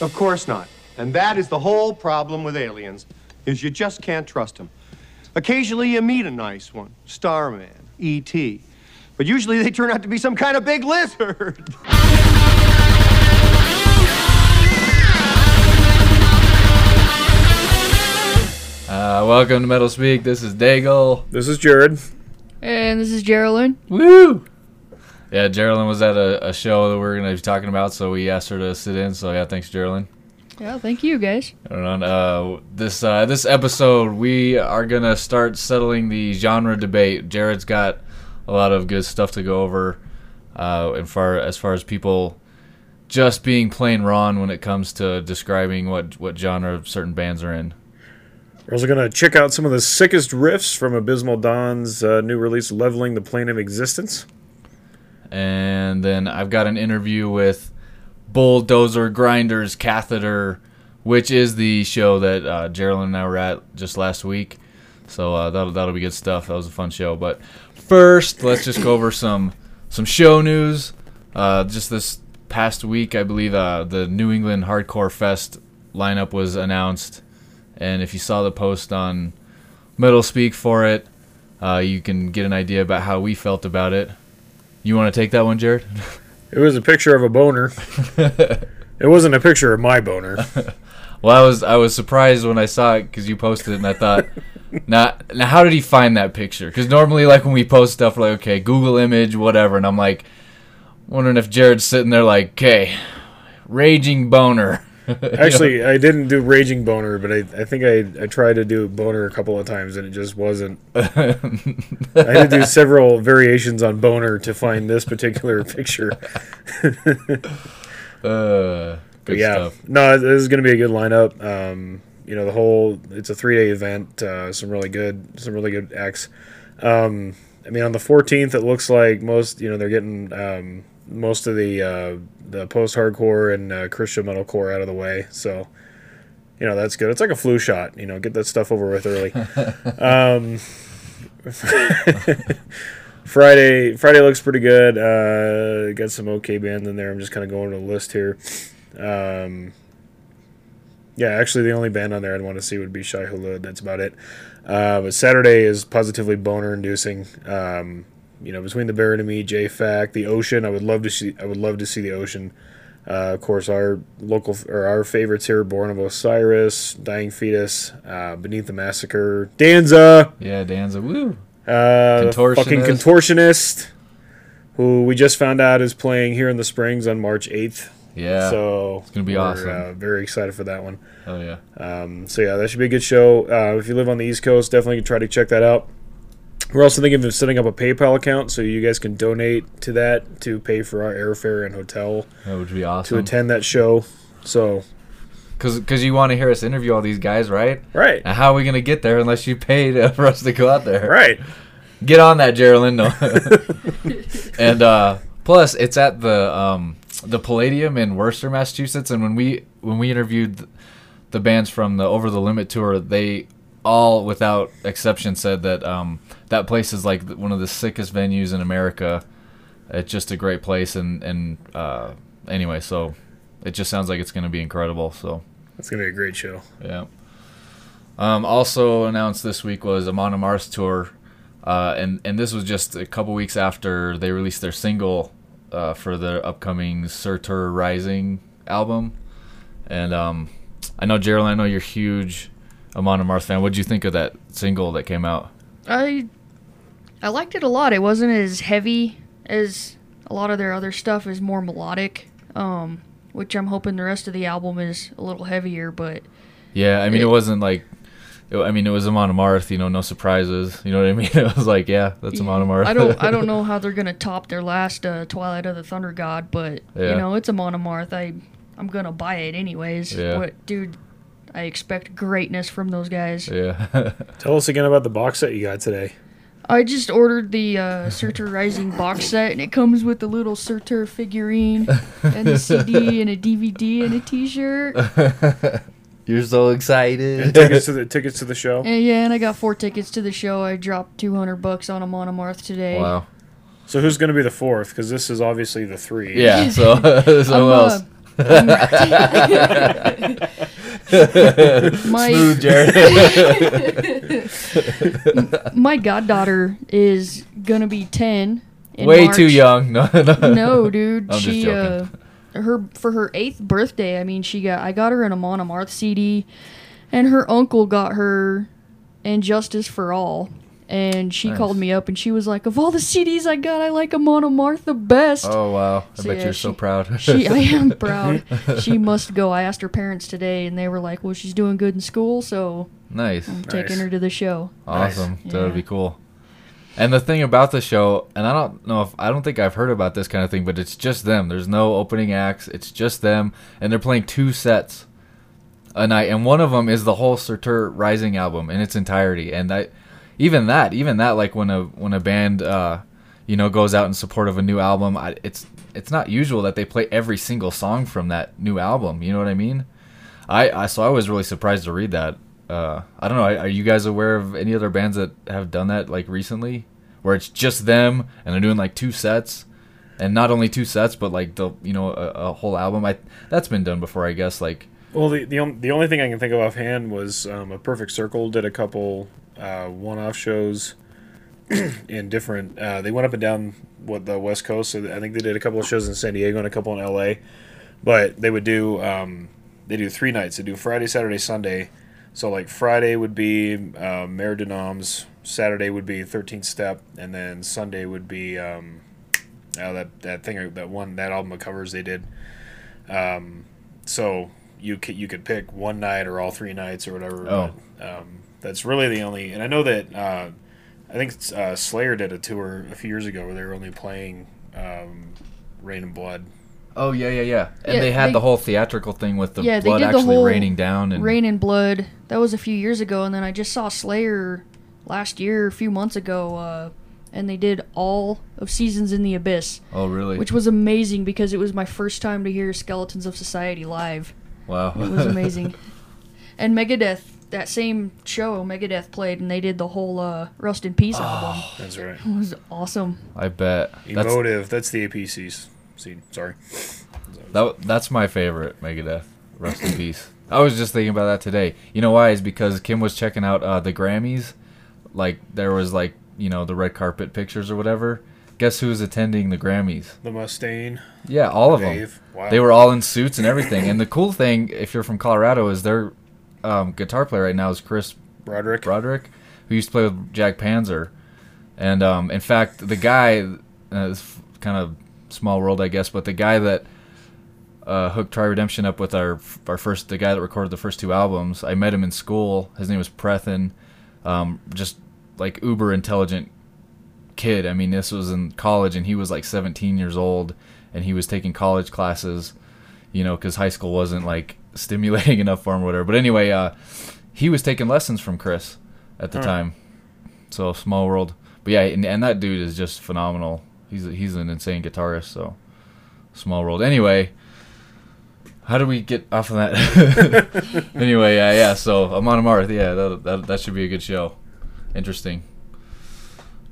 Of course not. And that is the whole problem with aliens, is you just can't trust them. Occasionally you meet a nice one, Starman, E.T. But usually they turn out to be some kind of big lizard. Uh, welcome to Metal Speak. This is Daigle. This is Jared. And this is Geraldine. Woo! Yeah, Geraldine was at a, a show that we are going to be talking about, so we asked her to sit in. So yeah, thanks, Geraldine. Yeah, thank you guys. And, uh, this uh, this episode, we are gonna start settling the genre debate. Jared's got a lot of good stuff to go over, uh, as far as far as people just being plain wrong when it comes to describing what what genre certain bands are in. We're also going to check out some of the sickest riffs from Abysmal Dawn's uh, new release, Leveling the Plane of Existence. And then I've got an interview with Bulldozer Grinders Catheter, which is the show that uh, and I were at just last week. So uh, that'll that'll be good stuff. That was a fun show. But first, let's just go over some some show news. Uh, just this past week, I believe uh, the New England Hardcore Fest lineup was announced and if you saw the post on Metal Speak for it, uh, you can get an idea about how we felt about it. You want to take that one, Jared? It was a picture of a boner. it wasn't a picture of my boner. well, I was I was surprised when I saw it because you posted it, and I thought, now, now how did he find that picture? Because normally, like when we post stuff, we're like, okay, Google image, whatever, and I'm like, wondering if Jared's sitting there like, okay, raging boner. Actually, I didn't do raging boner, but I, I think I, I tried to do boner a couple of times and it just wasn't. I had to do several variations on boner to find this particular picture. uh, good yeah, stuff. no, this is going to be a good lineup. Um, you know, the whole it's a three day event. Uh, some really good, some really good acts. Um, I mean, on the 14th, it looks like most you know they're getting um, most of the uh, the post hardcore and uh, Christian metalcore out of the way. So, you know, that's good. It's like a flu shot. You know, get that stuff over with early. um, Friday Friday looks pretty good. Uh, got some okay bands in there. I'm just kind of going to the list here. Um, yeah, actually, the only band on there I'd want to see would be Shai Hulud. That's about it. Uh, but Saturday is positively boner inducing. Um, you know, between the Buried and Me, J Fac, the ocean. I would love to see. I would love to see the ocean. Uh, of course, our local or our favorites here: Born of Osiris, Dying Fetus, uh, Beneath the Massacre, Danza. Yeah, Danza. Woo. Uh, contortionist. Fucking contortionist, who we just found out is playing here in the Springs on March eighth. Yeah. So it's gonna be awesome. Uh, very excited for that one. Oh yeah. Um, so yeah, that should be a good show. Uh, if you live on the East Coast, definitely try to check that out. We're also thinking of setting up a PayPal account so you guys can donate to that to pay for our airfare and hotel. That would be awesome to attend that show. So, because you want to hear us interview all these guys, right? Right. Now, how are we gonna get there unless you pay to, for us to go out there? Right. Get on that, Geraldine. No. and uh, plus, it's at the um, the Palladium in Worcester, Massachusetts. And when we when we interviewed the bands from the Over the Limit tour, they all, without exception, said that um, that place is like one of the sickest venues in America. It's just a great place, and and uh, anyway, so it just sounds like it's going to be incredible. So it's going to be a great show. Yeah. Um, also announced this week was Amon Amarth tour, uh, and and this was just a couple weeks after they released their single uh, for the upcoming Surtur Rising album, and um, I know Gerald, I know you're huge Amon Amarth fan. What did you think of that single that came out? I I liked it a lot. It wasn't as heavy as a lot of their other stuff. Is more melodic, um, which I'm hoping the rest of the album is a little heavier. But yeah, I mean, it, it wasn't like. It, I mean, it was Amon Amarth, you know, no surprises. You know what I mean? It was like, yeah, that's Amon Amarth. I don't, I don't know how they're gonna top their last uh, Twilight of the Thunder God, but yeah. you know, it's Amon Amarth. I, I'm gonna buy it anyways. Yeah. What, dude? I expect greatness from those guys. Yeah. Tell us again about the box set you got today. I just ordered the uh, Surtur Rising box set, and it comes with a little Surtur figurine, and a CD, and a DVD, and a T-shirt. You're so excited. And tickets to the tickets to the show. And yeah, and I got four tickets to the show. I dropped two hundred bucks on a Amarth today. Wow. So who's going to be the fourth? Because this is obviously the three. Yeah. So, so I'm, else? My Smooth, Jared. my goddaughter is gonna be ten. in Way March. too young. No, no. No, dude. I'm just she uh, her for her eighth birthday. I mean, she got I got her an Amon Amarth CD, and her uncle got her And Justice for All. And she Nice. called me up and she was like, "Of all the CDs I got, I like Amon Amarth the best." Oh wow! I So, bet yeah, you're so proud. She, I am proud. She must go. I asked her parents today, and they were like, "Well, she's doing good in school, so nice. I'm taking Nice. her to the show." Awesome. Nice. That would be cool. And the thing about the show, and I don't know if I don't think I've heard about this kind of thing, but it's just them. There's no opening acts. It's just them, and they're playing two sets a night, and one of them is the whole Surtur Rising album in its entirety. And I, even that, even that, like when a when a band, uh, you know, goes out in support of a new album, I, it's it's not usual that they play every single song from that new album. You know what I mean? I, I so I was really surprised to read that. Uh, I don't know. Are you guys aware of any other bands that have done that like recently, where it's just them and they're doing like two sets, and not only two sets, but like the you know a, a whole album? I that's been done before, I guess. Like Well, the the, the only thing I can think of offhand was um, a Perfect Circle did a couple uh, one-off shows in different. Uh, they went up and down what the West Coast. So I think they did a couple of shows in San Diego and a couple in L.A. But they would do um, they do three nights. They do Friday, Saturday, Sunday. So like Friday would be uh, Mare Saturday would be Thirteenth Step, and then Sunday would be um, uh, that that thing that one that album of covers they did. Um, so you could you could pick one night or all three nights or whatever. Oh. But, um, that's really the only. And I know that uh, I think uh, Slayer did a tour a few years ago where they were only playing um, Reign in Blood. oh yeah yeah yeah, and Yeah, they had they- the whole theatrical thing with the yeah, blood did the actually whole raining down and Reign in Blood. That was a few years ago, and then I just saw Slayer last year, a few months ago, uh, and they did all of Seasons in the Abyss, oh really which was amazing because it was my first time to hear Skeletons of Society live. wow It was amazing. and Megadeth, that same show, Megadeth played, and they did the whole uh, Rust in Peace album. That's right. It was awesome. I bet that's Emotive. That's the APC's scene. Sorry. That that's my favorite Megadeth. Rest in peace. I was just thinking about that today. You know why? Is because Kim was checking out uh, the Grammys. Like there was like you know the red carpet pictures or whatever. Guess who was attending the Grammys? The Mustaine. Yeah, all of them. Wow. They were all in suits and everything. and the cool thing, if you're from Colorado, is their um, guitar player right now is Chris Broderick. Broderick, who used to play with Jag Panzer. And um, in fact, the guy, uh, kind of small world, I guess, but the guy that uh, hooked Try Redemption up with our our first, the guy that recorded the first two albums, I met him in school. His name was Prethin, um, just like uber intelligent kid. I mean, this was in college, and he was like 17 years old, and he was taking college classes, you know, because high school wasn't like stimulating enough for him, or whatever. But anyway, uh, he was taking lessons from Chris at the Huh. time. So small world. But yeah, and, and that dude is just phenomenal. He's a, he's an insane guitarist. So small world. Anyway, how do we get off of that? anyway, yeah, yeah. So Amon Amarth, yeah, that, that that should be a good show. Interesting.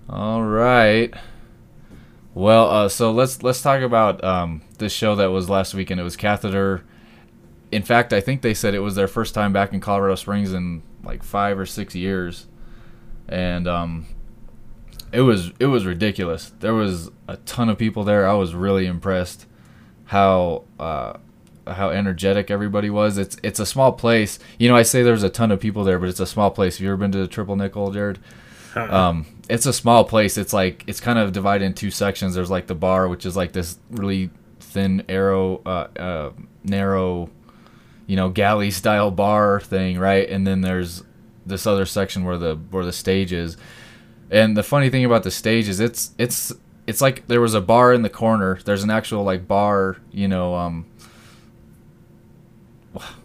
All right. Well, uh, so let's let's talk about um, this show that was last weekend. It was Catheter. In fact, I think they said it was their first time back in Colorado Springs in like five or six years, and um, it was it was ridiculous. There was a ton of people there. I was really impressed how uh, how energetic everybody was. It's it's a small place. You know, I say there's a ton of people there, but it's a small place. Have you ever been to the Triple Nickel, Jared? Um, it's a small place. It's like it's kind of divided in two sections. There's like the bar, which is like this really thin, arrow, uh, uh, narrow, you know, galley style bar thing, right? And then there's this other section where the where the stage is. And the funny thing about the stage is it's it's it's like there was a bar in the corner. There's an actual like bar, you know, um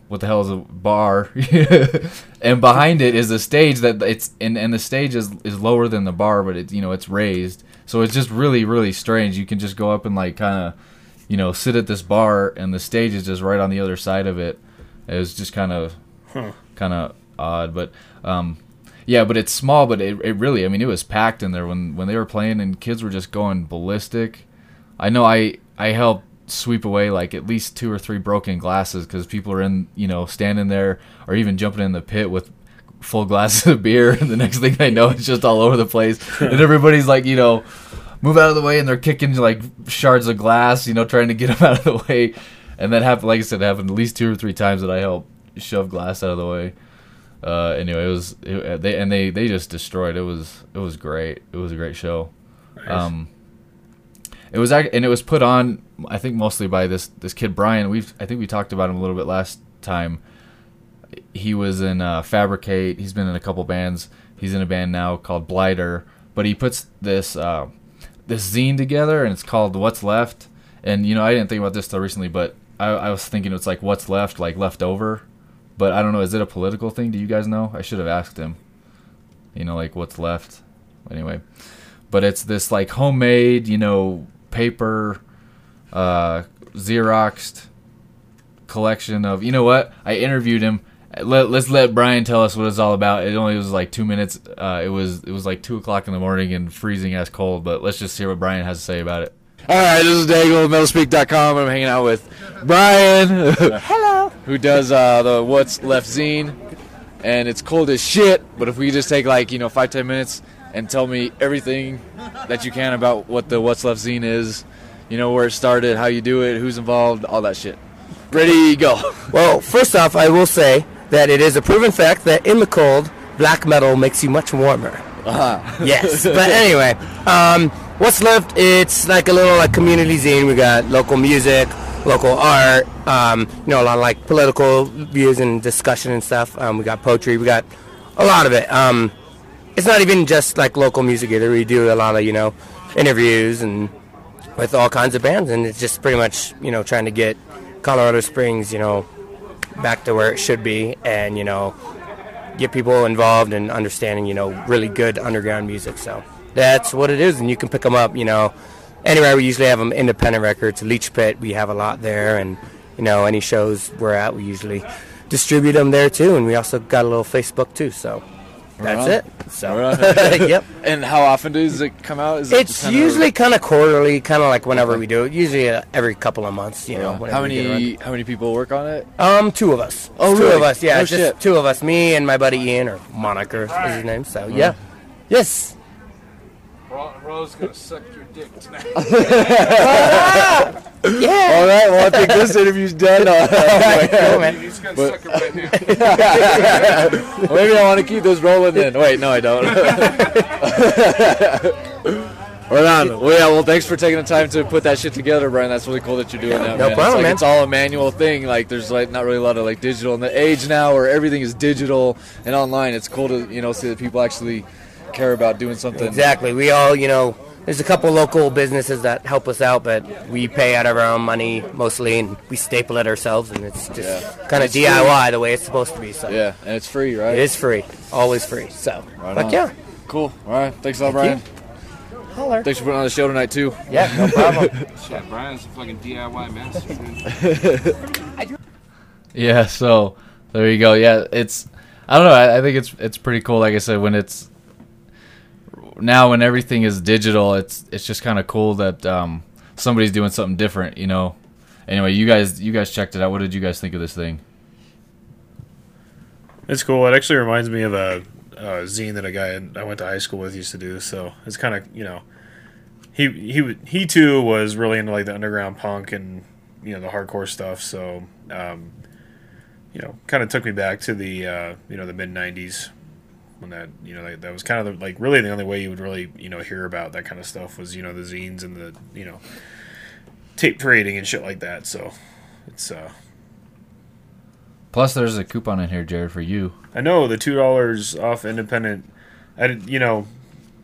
what the hell is a bar? and behind it is a stage that it's and, and the stage is, is lower than the bar, but it you know it's raised. So it's just really really strange. You can just go up and like kind of you know sit at this bar, and the stage is just right on the other side of it. It was just kind of Huh. kind of odd, but um, yeah, but it's small, but it, it really I mean it was packed in there when when they were playing and kids were just going ballistic. I know I I helped sweep away like at least two or three broken glasses because people are in you know standing there or even jumping in the pit with full glasses of beer and the next thing they know it's just all over the place and everybody's like you know move out of the way and they're kicking like shards of glass you know trying to get them out of the way and that happened like i said it happened at least two or three times that i helped shove glass out of the way uh, anyway, it was it, they and they they just destroyed. It was it was great. It was a great show. Um, it was and it was put on. I think mostly by this this kid Brian. We've I think we talked about him a little bit last time. He was in uh, Fabricate. He's been in a couple bands. He's in a band now called Blighter. But he puts this uh, this zine together, and it's called What's Left. And you know, I didn't think about this till recently, but I, I was thinking it's like What's Left, like left over, But I don't know. Is it a political thing? Do you guys know? I should have asked him. You know, like what's left. Anyway, but it's this like homemade, you know, paper, uh, xeroxed collection of. You know what? I interviewed him. Let, let's let Brian tell us what it's all about. It only was like two minutes. Uh, it was it was like two o'clock in the morning and freezing ass cold. But let's just hear what Brian has to say about it. All right, this is Daigle with MetalSpeak.com. I'm hanging out with Brian. Hello. Who does uh, the What's Left zine. And it's cold as shit, but if we just take like, you know, five, ten minutes and tell me everything that you can about what the What's Left zine is, you know, where it started, how you do it, who's involved, all that shit. Ready, go. Well, first off, I will say that it is a proven fact that in the cold, black metal makes you much warmer. Uh-huh. Yes, but anyway, um, what's left? It's like a little like community zine. We got local music, local art, um, you know, a lot of like political views and discussion and stuff. Um, we got poetry. We got a lot of it. Um, it's not even just like local music either. We do a lot of you know interviews and with all kinds of bands, and it's just pretty much you know trying to get Colorado Springs, you know, back to where it should be, and you know, get people involved and understanding, you know, really good underground music. So that's what it is, and you can pick them up, you know, anywhere. We usually have them independent records, Leech Pit. We have a lot there, and you know, any shows we're at, we usually distribute them there too, and we also got a little Facebook too. So that's it. So Right yep. And how often does it come out? Is it It's kinda- usually kind of quarterly, kind of like whenever we do it. Usually uh, every couple of months, you know. Yeah. whenever How we get around. many how many people work on it? Um, two of us. Oh, two really? of us. Yeah, just shit. two of us. Me and my buddy Ian, or Moniker is his name. So yeah, yes. Rose gonna suck your dick tonight. Yeah. All right. Well, I think this interview's done. Uh, cool, man. He's gonna suck it right now. Well, maybe I want to keep this rolling then. Wait, no, I don't. right on. Well, yeah. Well, thanks for taking the time to put that shit together, Brian. That's really cool that you're doing that. no man. problem, it's like man. It's all a manual thing. Like, there's like not really a lot of like digital in the age now where everything is digital and online. It's cool to you know see that people actually care about doing something. Exactly. We all, you know, there's a couple local businesses that help us out, but we pay out of our own money mostly, and we staple it ourselves, and it's just Yeah. kind of It's free. DIY the way it's supposed to be. So Yeah, and it's free, right? it is free, always free. So, Right but on. yeah, Cool. All right. Thanks a lot, Brian. holler. Thanks for putting on the show tonight too. Yeah, no problem. Shit, Brian's a fucking DIY master. dude. Yeah, so there you go. Yeah, it's I don't know. I, I think it's it's pretty cool. Like I said, when it's now when everything is digital, it's it's just kind of cool that um, somebody's doing something different. You know. Anyway, you guys you guys checked it out. What did you guys think of this thing? It's cool. It actually reminds me of a, a zine that a guy I went to high school with used to do. So it's kind of you know, he he he too was really into like the underground punk and you know the hardcore stuff. So um, you know, kind of took me back to the uh, you know the mid '90s when that you know that, that was kind of the, like really the only way you would really you know hear about that kind of stuff was you know the zines and the you know tape trading and shit like that. So it's uh Plus, there's a coupon in here, Jared, for you. I know the two dollars off independent. I you know,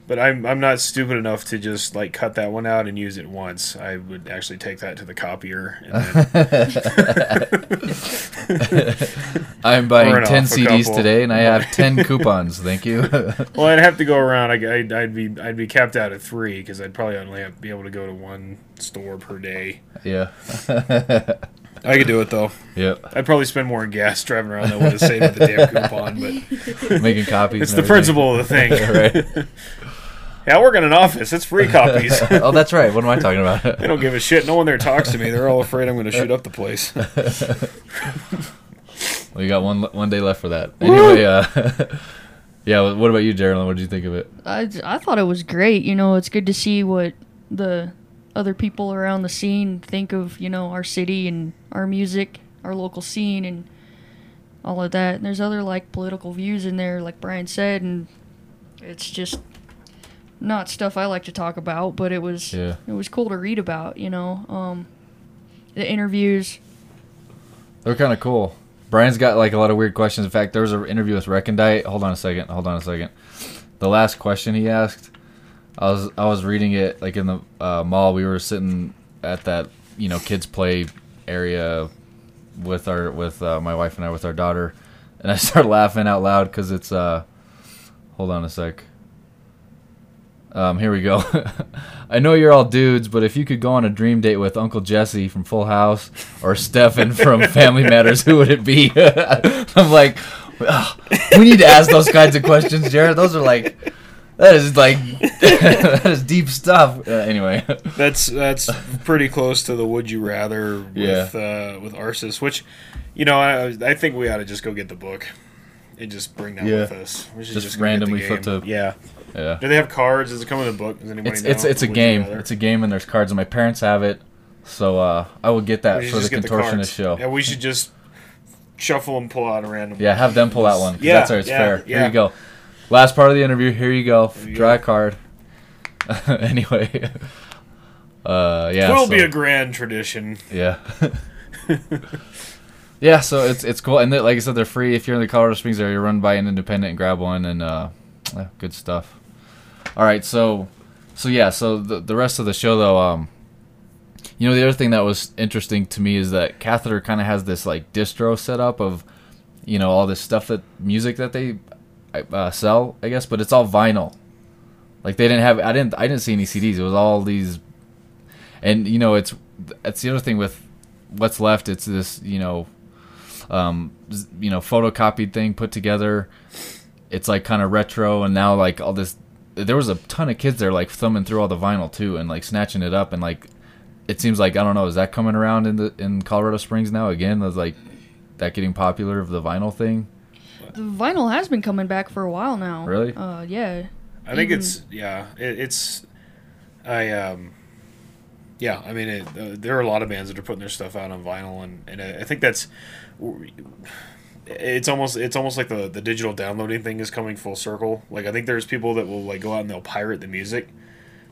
but I'm I'm not stupid enough to just like cut that one out and use it once. I would actually take that to the copier. And then, I'm buying ten CDs today, and I have ten coupons. Thank you. well, I'd have to go around. I, I'd, I'd be I'd be capped out at three because I'd probably only have, be able to go to one store per day. yeah. I could do it though. Yep. I'd probably spend more gas driving around than I would have saved with the damn coupon. But Making copies. it's the everything. principle of the thing. right. Yeah, I work in an office. It's free copies. oh, that's right. What am I talking about? they don't give a shit. No one there talks to me. They're all afraid I'm going to shoot up the place. well, you got one one day left for that. Anyway, uh, yeah. What about you, Geraldine? What did you think of it? I, I thought it was great. You know, it's good to see what the other people around the scene think of, you know, our city and our music, our local scene, and all of that. And there's other, like, political views in there, like Brian said, and it's just not stuff I like to talk about, but it was Yeah. it was cool to read about, you know. Um, the interviews. They're kind of cool. Brian's got like a lot of weird questions. In fact, there was an interview with Recondite. Hold on a second. Hold on a second. The last question he asked, I was I was reading it like in the uh, mall. We were sitting at that you know kids play area with our with uh, my wife and I with our daughter, and I started laughing out loud because it's uh, hold on a sec. Um, here we go. I know you're all dudes, but if you could go on a dream date with Uncle Jesse from Full House or Stefan from Family Matters, who would it be? I'm like, "Ugh, we need to ask those kinds of questions, Jared. Those are like, that is like, that is deep stuff. Uh, anyway, That's that's pretty close to the would you rather Yeah. with uh, with Arsis, which you know I I think we ought to just go get the book and just bring that Yeah. with us. We Just the randomly flip to- yeah. yeah. Do they have cards? Does it come in a book? Does anybody It's know? it's it's a Would game. It's a game, and there's cards, and my parents have it, so uh, I will get that for the contortionist cards. show. Yeah, we should just shuffle and pull out a random. Yeah, have them pull out one. Yeah, that's it's yeah, fair. Here you go. Last part of the interview. Here you go. you Draw a card. anyway, uh, yeah. It will so- be a grand tradition. yeah. yeah, so it's it's cool, and they, like I said, they're free if you're in the Colorado Springs area. Run by an independent and grab one, and uh, yeah, good stuff. All right, so so yeah, so the the rest of the show though, um, you know, the other thing that was interesting to me is that Catheter kind of has this like distro setup of, you know, all this stuff that music that they uh, sell, I guess, but it's all vinyl. Like they didn't have, I didn't, I didn't see any CDs. It was all these, and you know, it's that's the other thing with what's left. It's this, you know, um, you know, photocopied thing put together. It's like kind of retro, and now like all this. There was a ton of kids there like thumbing through all the vinyl too, and like snatching it up, and like it seems like I don't know, is that coming around in the in Colorado Springs now again? Is like that getting popular of the vinyl thing? The vinyl has been coming back for a while now. Really? Uh, yeah. I think it's yeah. It, it's I um yeah. I mean, it, uh, there are a lot of bands that are putting their stuff out on vinyl, and and I I think that's it's almost it's almost like the the digital downloading thing is coming full circle. Like I think there's people that will like go out and they'll pirate the music,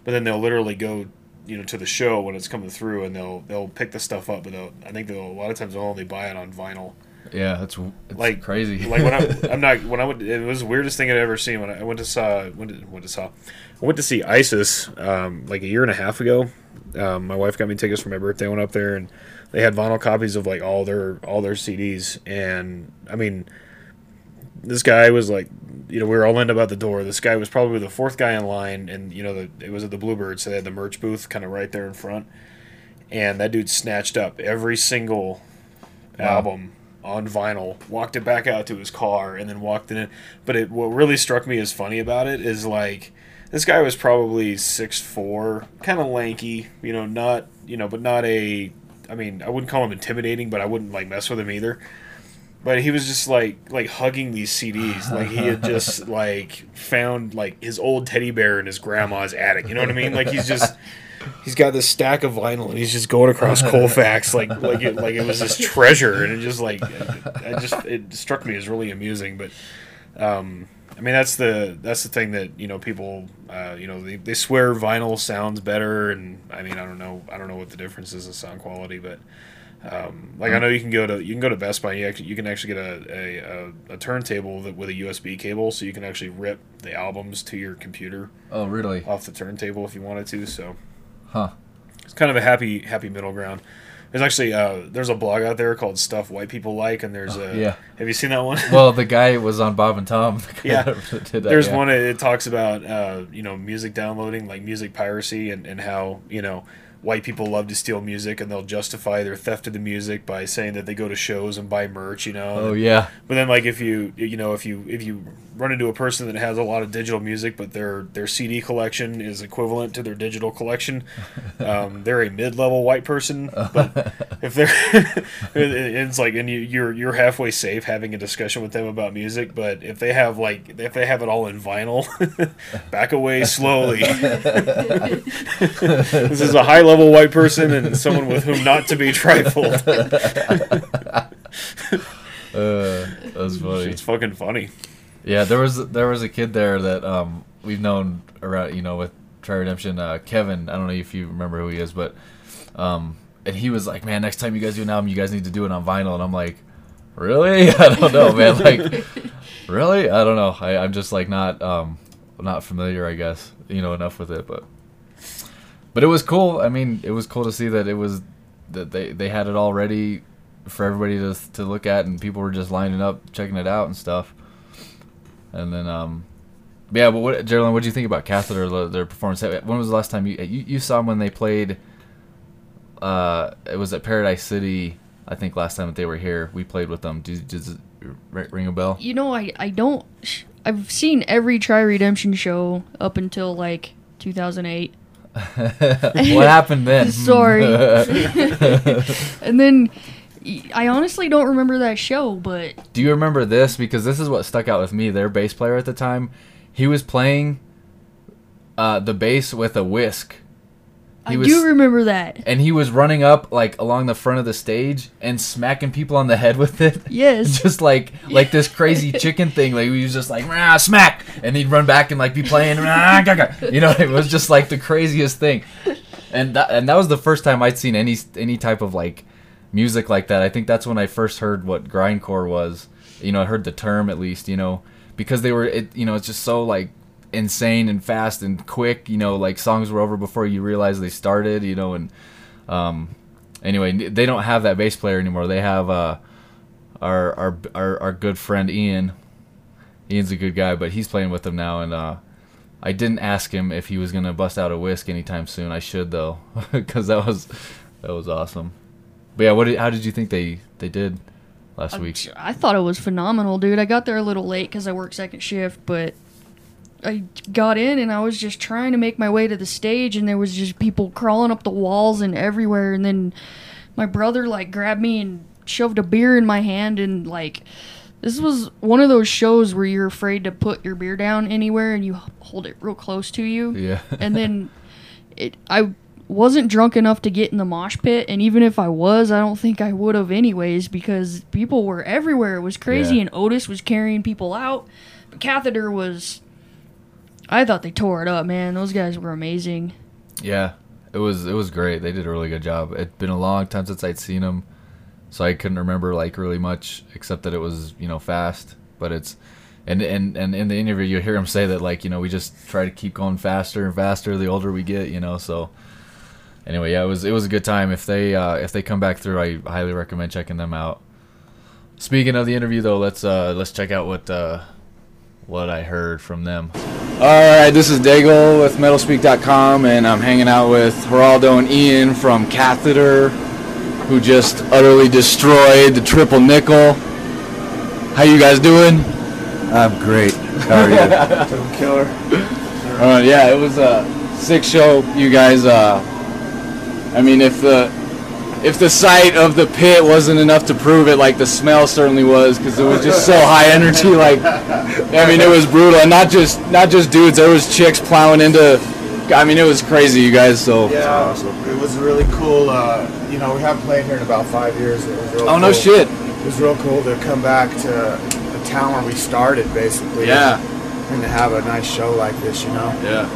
but then they'll literally go you know to the show when it's coming through and they'll they'll pick the stuff up, but they'll I think they'll a lot of times they'll only buy it on vinyl. Yeah, that's, it's Like crazy. Like when I, I'm not when I went, it was the weirdest thing I'd ever seen. When I, I went to saw went to, went to saw, I went to see ISIS um, like a year and a half ago. Um, my wife got me tickets for my birthday. I went up there and they had vinyl copies of like all their all their CDs. And I mean, this guy was like, you know, we were all lined up at the door. This guy was probably the fourth guy in line, and you know, the, it was at the Bluebird, so they had the merch booth kind of right there in front. And that dude snatched up every single album on vinyl, walked it back out to his car, and then walked in it in. But it, what really struck me as funny about it is like this guy was probably six four, kind of lanky, you know, not you know, but not a. I mean, I wouldn't call him intimidating, but I wouldn't like mess with him either. But he was just like like hugging these CDs, like he had just like found like his old teddy bear in his grandma's attic. You know what I mean? Like he's just he's got this stack of vinyl and he's just going across Colfax like like it like it was this treasure and it just like I just it struck me as really amusing but um I mean that's the that's the thing that you know people uh, you know they, they swear vinyl sounds better and I mean I don't know I don't know what the difference is in sound quality but um, like I know you can go to you can go to Best Buy you, actually, you can actually get a, a, a, a turntable that, with a USB cable so you can actually rip the albums to your computer oh, really? off the turntable if you wanted to so Huh. it's kind of a happy happy middle ground. There's actually uh, there's a blog out there called Stuff White People Like, and there's a yeah. Have you seen that one? Well, the guy was on Bob and Tom. the Yeah. that, there's yeah. one it talks about uh, you know music downloading, like music piracy, and, and how you know white people love to steal music and they'll justify their theft of the music by saying that they go to shows and buy merch, you know. Oh yeah. But then like if you you know if you if you run into a person that has a lot of digital music but their their CD collection is equivalent to their digital collection, um, they're a mid level white person. But if they're it's like and you, you're you're halfway safe having a discussion with them about music. But if they have like if they have it all in vinyl, back away slowly. this is a high level white person and someone with whom not to be trifled. Uh, that's funny. It's fucking funny. Yeah, there was there was a kid there that um, we've known around, you know, with Try Redemption. Uh, Kevin, I don't know if you remember who he is, but um, and he was like, "Man, next time you guys do an album, you guys need to do it on vinyl." And I'm like, "Really? I don't know, man. Like, really? I don't know. I, I'm just like not um, not familiar, I guess, you know, enough with it, but." But it was cool. I mean, it was cool to see that it was that they, they had it all ready for everybody to to look at, and people were just lining up, checking it out and stuff. And then, um, yeah. But what, Geraldine, what do you think about Catheter? Their performance. When was the last time you you, you saw them when they played? Uh, it was at Paradise City. I think last time that they were here, we played with them. Does, does ring a bell? You know, I I don't. I've seen every Try Redemption show up until like 2008. What happened then? Sorry. and then I honestly don't remember that show, but Do you remember this? Because this is what stuck out with me. Their bass player at the time, he was playing uh, the bass with a whisk. He I was, do remember that. and he was running up like along the front of the stage and smacking people on the head with it. Yes. just like like this crazy chicken thing. Like he was just like "Rah, smack, and he'd run back and like be playing. "Rah, gaga." You know, it was just like the craziest thing. And that and that was the first time I'd seen any any type of like music like that. I think that's when I first heard what grindcore was. You know, I heard the term at least. You know, because they were it. You know, it's just so like insane and fast and quick. You know, like songs were over before you realized they started. You know, and um, anyway, they don't have that bass player anymore. They have uh, our our our our good friend Ian. Ian's a good guy, but he's playing with them now, and uh, I didn't ask him if he was gonna bust out a whisk anytime soon. I should though, because that was that was awesome. But yeah, what did, how did you think they they did last week? I thought it was phenomenal, dude. I got there a little late because I work second shift, but I got in and I was just trying to make my way to the stage, and there was just people crawling up the walls and everywhere. And then my brother like grabbed me and shoved a beer in my hand, and like this was one of those shows where you're afraid to put your beer down anywhere, and you hold it real close to you. Yeah. and then it I wasn't drunk enough to get in the mosh pit and even if I was I don't think I would have anyways because people were everywhere it was crazy Yeah. and Otis was carrying people out but catheter was I thought they tore it up man those guys were amazing Yeah, it was it was great. They did a really good job. It'd been a long time since I'd seen them, so I couldn't remember like really much except that it was you know fast. But it's and and and in the interview you hear him say that like you know we just try to keep going faster and faster the older we get. You know so. Anyway, yeah, it was it was a good time. If they uh, if they come back through, I highly recommend checking them out. Speaking of the interview, though, let's uh, let's check out what uh, what I heard from them. All right, this is Daigle with MetalSpeak.com, and I'm hanging out with Geraldo and Ian from Catheter, who just utterly destroyed the triple nickel. How you guys doing? I'm great. How are you? Killer. Uh, yeah, it was a sick show, you guys. Uh, I mean, if the if the sight of the pit wasn't enough to prove it, like the smell certainly was, because it was just so high energy. Like, I mean, it was brutal, and not just not just dudes. There was chicks plowing into. I mean, it was crazy, you guys. So. Yeah, it was really cool. Uh, you know, we haven't played here in about five years. It was real Oh no shit. It was real cool to come back to the town where we started, basically. Yeah. And to have a nice show like this, you know, Yeah.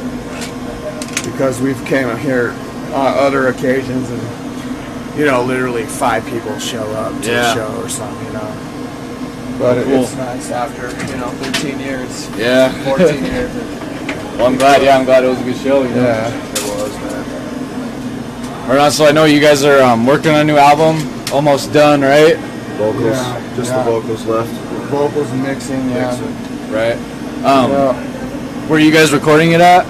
because we've came here on other occasions and you know, literally five people show up to Yeah. a show or something, you know. But it- Cool. it's nice after you know 13 years, Yeah. 14 years. Well, I'm glad. Yeah, I'm glad it was a good show. You know? Yeah, it was, man. All right, so I know you guys are um, working on a new album, almost done, right? Vocals, Yeah, just yeah. the vocals left. Vocals and mixing, yeah. Right. Um, Yeah. where are you guys recording it at?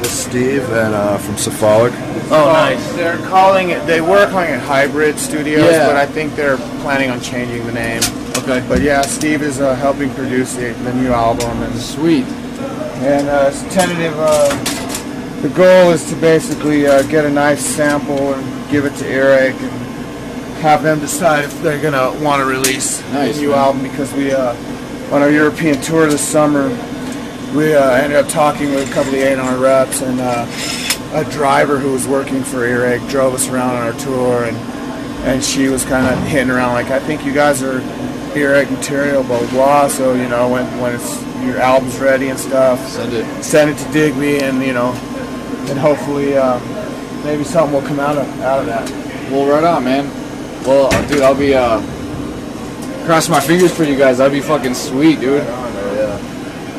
With Steve and uh, from Cephalic. Oh, nice. They're calling it. They were calling it Hybrid Studios, Yeah. but I think they're planning on changing the name. Okay. But yeah, Steve is uh, helping produce the, the new album, and Sweet. and uh, it's tentative. Uh, the goal is to basically uh, get a nice sample and give it to Earache and have them decide if they're gonna want to release Nice, the new man. album because we uh, on our European tour this summer we uh, ended up talking with a couple of the A&R reps and uh, a driver who was working for Earache drove us around on our tour and and she was kind of hitting around like I think you guys are Earache material blah blah blah so you know when when it's your album's ready and stuff Send it. send it to Digby and you know and hopefully uh, maybe something will come out of out of that. Well, right on, man. Well, dude, I'll be uh, cross my fingers for you guys. That'd be fucking sweet, dude.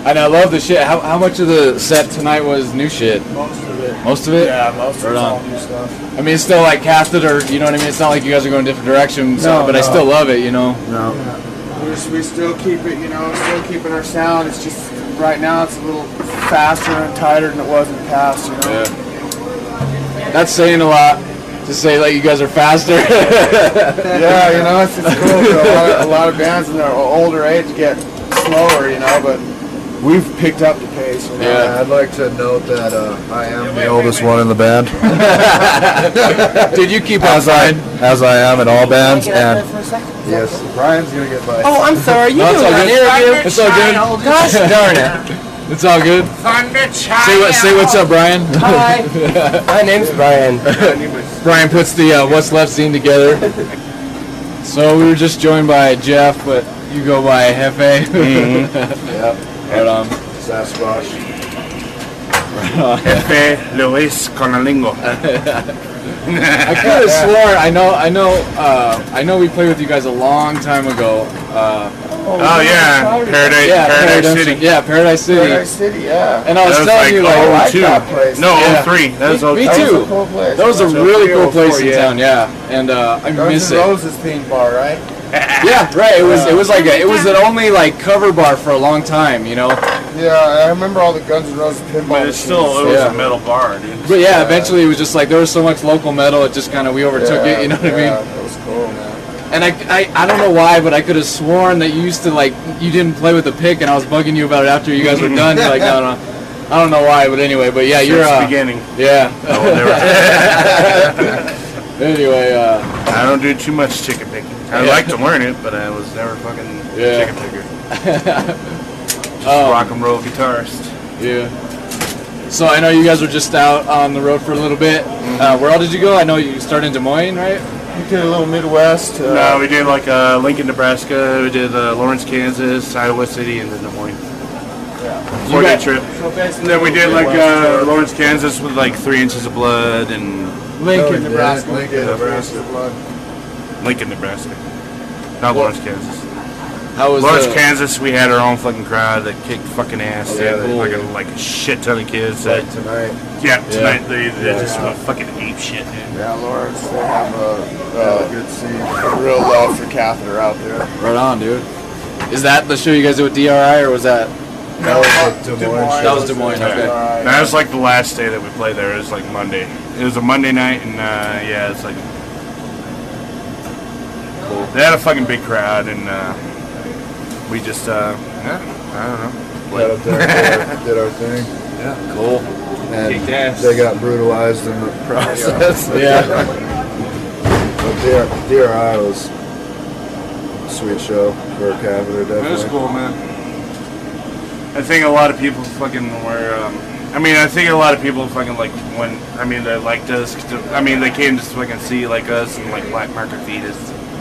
And I love the shit. How, how much of the set tonight was new shit? Most of it. Most of it? Yeah, most of Right it's all new stuff. I mean, it's still like catheter. You know what I mean? It's not like you guys are going different directions. No, but I still love it. You know. No. We're, we still keep it, you know, still keeping our sound. It's just right now it's a little faster and tighter than it was in the past, you know. Yeah. That's saying a lot. To say like you guys are faster. yeah, you know, it's, it's cool. 'cause A lot, of, a lot of bands in their older age get slower, you know, but we've picked up the pace. You know? Yeah, I'd like to note that uh, I am the oldest one in the band. Did you keep on as I, as I am in all bands, and yes, Brian's gonna get by. Oh, I'm sorry. You No, it's doing all an good. interview? It's all good. Gosh darn it. It's all good. Say what? Say what's up, Brian. Hi. My name's Brian. Brian puts the uh, What's Left zine together. So we were just joined by Jeff, but you go by Hefe. Yep, Right on. Sasquatch. Jefe Luis Conalingo. I could have sworn I know I know uh, I know we played with you guys a long time ago. Uh, Oh yeah, Paradise, yeah, Paradise Paradise- City. Yeah, Paradise City. Paradise City, yeah. And I was, was telling like you like oh, like two. that place. No, Yeah. oh, three. That was Me- oh, me two. That was too. a cool place. that was a really cool oh place in yeah. town. Yeah, and uh, I Guns miss N' it. Roses theme bar, right? Yeah, right. It was it was like a, it was an only like cover bar for a long time, you know. Yeah, I remember all the Guns N' Roses pinball. But it's still it was Yeah. a metal bar, dude. But yeah, eventually it was just like there was so much local metal, it just kind of we overtook it. You know what I mean? Yeah, that was cool, man. And I, I, I don't know why, but I could have sworn that you used to like you didn't play with the pick, and I was bugging you about it after you guys were done. You're like, no, no, I don't know why, but anyway, but yeah, you're Since uh, beginning. yeah. Oh, anyway, uh, I don't do too much chicken picking. I Yeah. like to learn it, but I was never fucking Yeah. chicken picker. Just Um, rock and roll guitarist. yeah. So I know you guys were just out on the road for a little bit. Uh, where all did you go? I know you started in Des Moines, right? We did a little Midwest. Uh, no, we did like uh, Lincoln, Nebraska. We did uh, Lawrence, Kansas, Iowa City, and then Des Moines. Four day trip. So And then we did like uh. Lawrence, Kansas with like three inches of blood, and Lincoln, Oh, we did. Nebraska. Lincoln, did. Nebraska. Blood. Lincoln, Nebraska. Not Lawrence, Kansas. How was Lawrence, the, Kansas, we had our own fucking crowd that kicked fucking ass. Oh, They had yeah, fucking like a shit ton of kids. That, tonight. yeah, tonight they, they just went fucking ape shit, dude. Yeah, Lawrence, they have a, a good scene. A real love for catheter out there. Right on, dude. Is that the show you guys did with DRI, or was that? That was the Des Moines. That was Des Moines. Yeah. Okay. That was like the last day that we played there. It was like Monday. It was a Monday night, and uh, yeah, it's like they had a fucking big crowd, and uh, we just uh, yeah, I don't know. Got up there, did our- thing, Yeah. Cool. And they got brutalized in the process. Yeah. But DR, DRI was a sweet show for a catheter, It was cool, man. I think a lot of people fucking were. Um, I mean, I think a lot of people fucking like when. I mean, they liked us. I mean, they came to fucking see like us and like Black Market Fetus.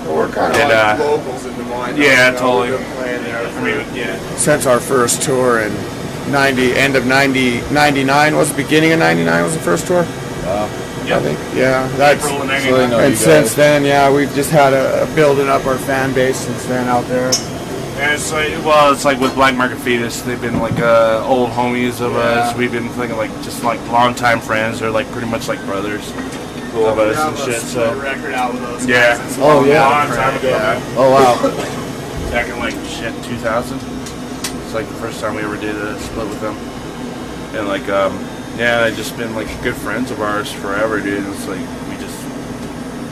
We're kind of And, like uh, locals in Des Moines. yeah, know, totally. Playing there I mean, yeah. since our first tour in 90, end of 90, 99 was the beginning of 99 was the first tour? Yeah, I think. Yeah, that's. April of So know And since guys. then, yeah, we've just had a, a building up our fan base since then out there. And it's like, well, it's like with Black Market Fetus, they've been like uh, old homies of us. We've been thinking like just like longtime friends. They're like pretty much like brothers of us and shit. So record out with those yeah, Oh, yeah. long time ago, Yeah. man. Oh wow. back in like shit 2000. It's like the first time we ever did a split with them, and like um, yeah, they just been like good friends of ours forever, dude. It's like we just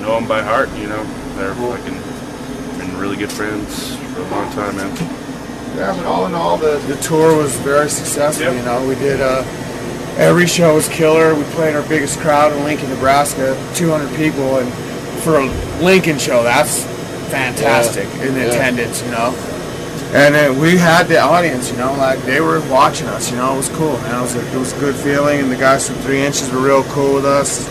know them by heart, you know. They're fucking been really good friends for a long time, man. Yeah, but all in all, the, the tour was very successful. You know, we did uh, every show was killer. We played our biggest crowd in Lincoln, Nebraska, 200 people, and for a Lincoln show, that's fantastic in Yeah. attendance. You know, and we had the audience. You know, like they were watching us. You know, it was cool, man. It was a, it was a good feeling, and the guys from Three Inches were real cool with us.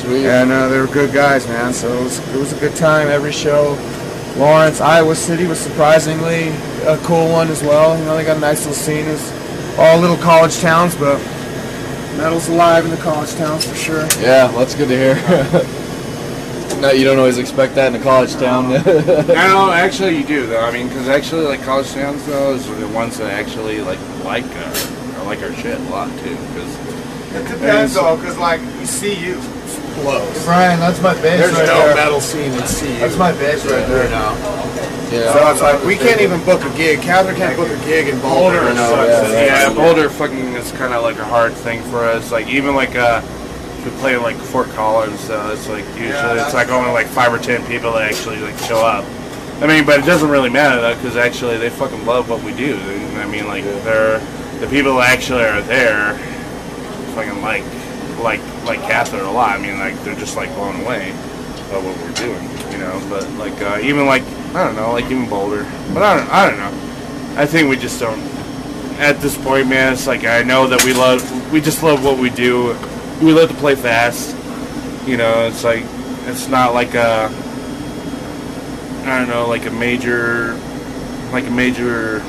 Sweet. And uh, they were good guys, man. So it was, it was a good time every show. Lawrence, Iowa City was surprisingly a cool one as well. You know, they got a nice little scene. It was all little college towns, but metal's alive in the college towns for sure. Yeah, that's good to hear. no, you don't always expect that in a college town. no, actually, you do though. I mean, because actually, like college towns, though, is the ones that actually like like uh, like our shit a lot too. Because It depends though, because like you see you blows. Brian, that's my base right now. There's right no there. metal scene in CU. That's my base right there now. yeah. So it's like we can't even book a gig. Catheter can't book a gig in Boulder. Boulder you sucks. yeah, Yeah, right. Boulder fucking is kind of like a hard thing for us. Like even like uh, we play in like Fort Collins. Uh, it's like usually it's like only like five or ten people that actually like show up. I mean, but it doesn't really matter though, because actually they fucking love what we do. I mean, like they're the people that actually are there, fucking like like like Catheter a lot. I mean, like they're just like blown away by what we're doing, you know. But like uh, even like I don't know, like even Boulder. But I don't I don't know. I think we just don't. At this point, man, it's like I know that we love we just love what we do. We love to play fast. You know, it's like it's not like a I don't know, like a major like a major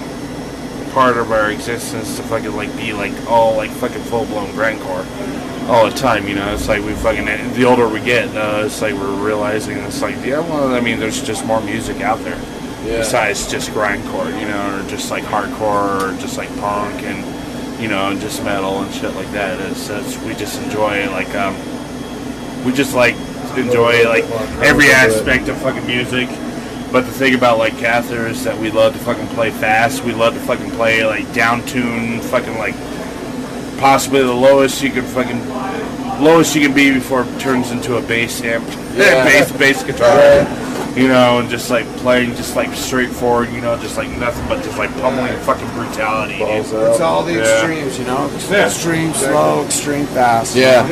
part of our existence to fucking like be like all like fucking full blown grindcore all the time. You know, it's like we fucking the older we get, uh, it's like we're realizing it's like yeah, well, I mean, there's just more music out there Yeah. besides just grindcore, you know, or just like hardcore, or just like punk and you know, and just metal and shit like that. It's, it's we just enjoy like um, we just like enjoy like every aspect of fucking music. But the thing about like Catheter is that we love to fucking play fast. We love to fucking play like down tune, fucking like possibly the lowest you can fucking lowest you can be before it turns into a bass amp, Yeah. bass bass guitar. You know, and just like playing just like straightforward. You know, just like nothing but just like pummeling fucking brutality. It's all the Yeah. extremes, you know. Yeah. Extreme slow, extreme fast. Yeah.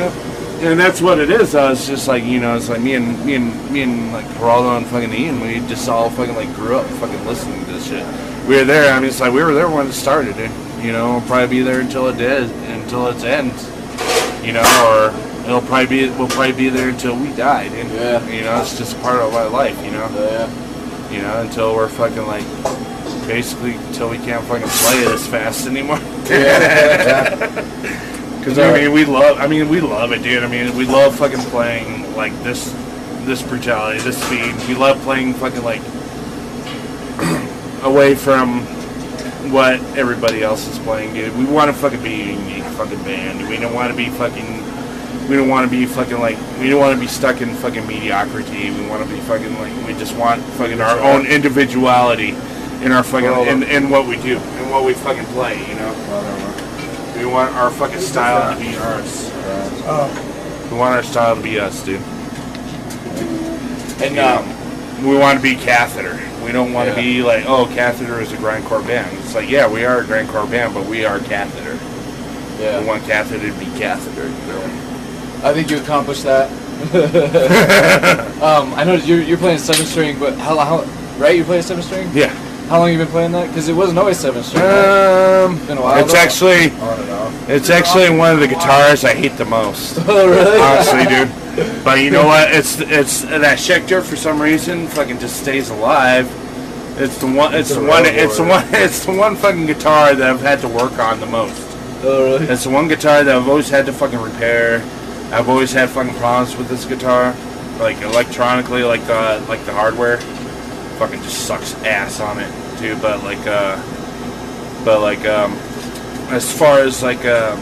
And that's what it is. Though. was just like you know, it's like me and me and me and like Geraldo and fucking Ian. We just all fucking like grew up fucking listening to this shit. We were there. I mean, it's like we were there when it started. Dude. You know, we'll probably be there until it did, until its ends. You know, or it'll probably be we'll probably be there until we die. Dude. Yeah. You know, it's just part of our life. You know. Yeah. You know, until we're fucking like basically until we can't fucking play it as fast anymore. Because I mean, we love. I mean, we love it, dude. I mean, we love fucking playing like this, this brutality, this speed. We love playing fucking like away from what everybody else is playing, dude. We want to fucking be a unique fucking band. We don't want to be fucking. We don't want to be fucking like. We don't want to be stuck in fucking mediocrity. We want to be fucking like. We just want fucking our own individuality in our fucking in, in what we do and what we fucking play. You know. We want our fucking style to be ours. We want our style to be us, dude. And um, we want to be catheter. We don't want to be like, oh, catheter is a grindcore band. It's like, yeah, we are a grindcore band, but we are catheter. Yeah. We want catheter to be catheter. You know? I think you accomplished that. um, I know you're, you're playing seven string, but how, how right? You're playing seven string. Yeah. How long you been playing that? Because it wasn't always seven string. Um, Been a while. it's though. actually On and off. it's actually one of the guitars I hate the most. Oh really? honestly, dude. But you know what? It's it's that Schecter for some reason fucking just stays alive. It's the one. It's It's the one. It's the one. It's the one fucking guitar that I've had to work on the most. Oh really? It's the one guitar that I've always had to fucking repair. I've always had fucking problems with this guitar, like electronically, like the like the hardware. Fucking just sucks ass on it too. But like, uh, but like, um, as far as like uh,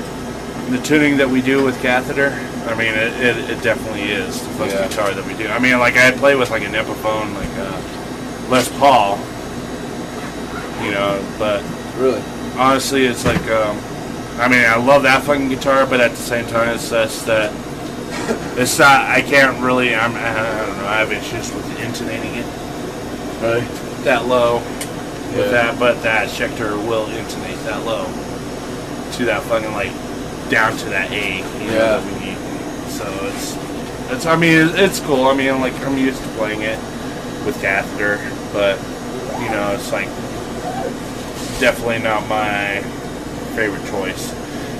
the tuning that we do with catheter, I mean, it, it, it definitely is the fucking Yeah. guitar that we do. I mean, like I play with like an Epiphone, like uh, Les Paul, you know, but Really? honestly, it's like um, I mean, I love that fucking guitar, but at the same time, it's just that it's not. I can't really. I'm. I don't know. I have issues with intonating it Really? that low. Yeah. With that, but that Schecter will intonate that low to that fucking like down to that A. You know, Yeah. that we need. So it's it's. I mean, it's, it's cool. I mean, like I'm used to playing it with catheter, but you know, it's like definitely not my favorite choice.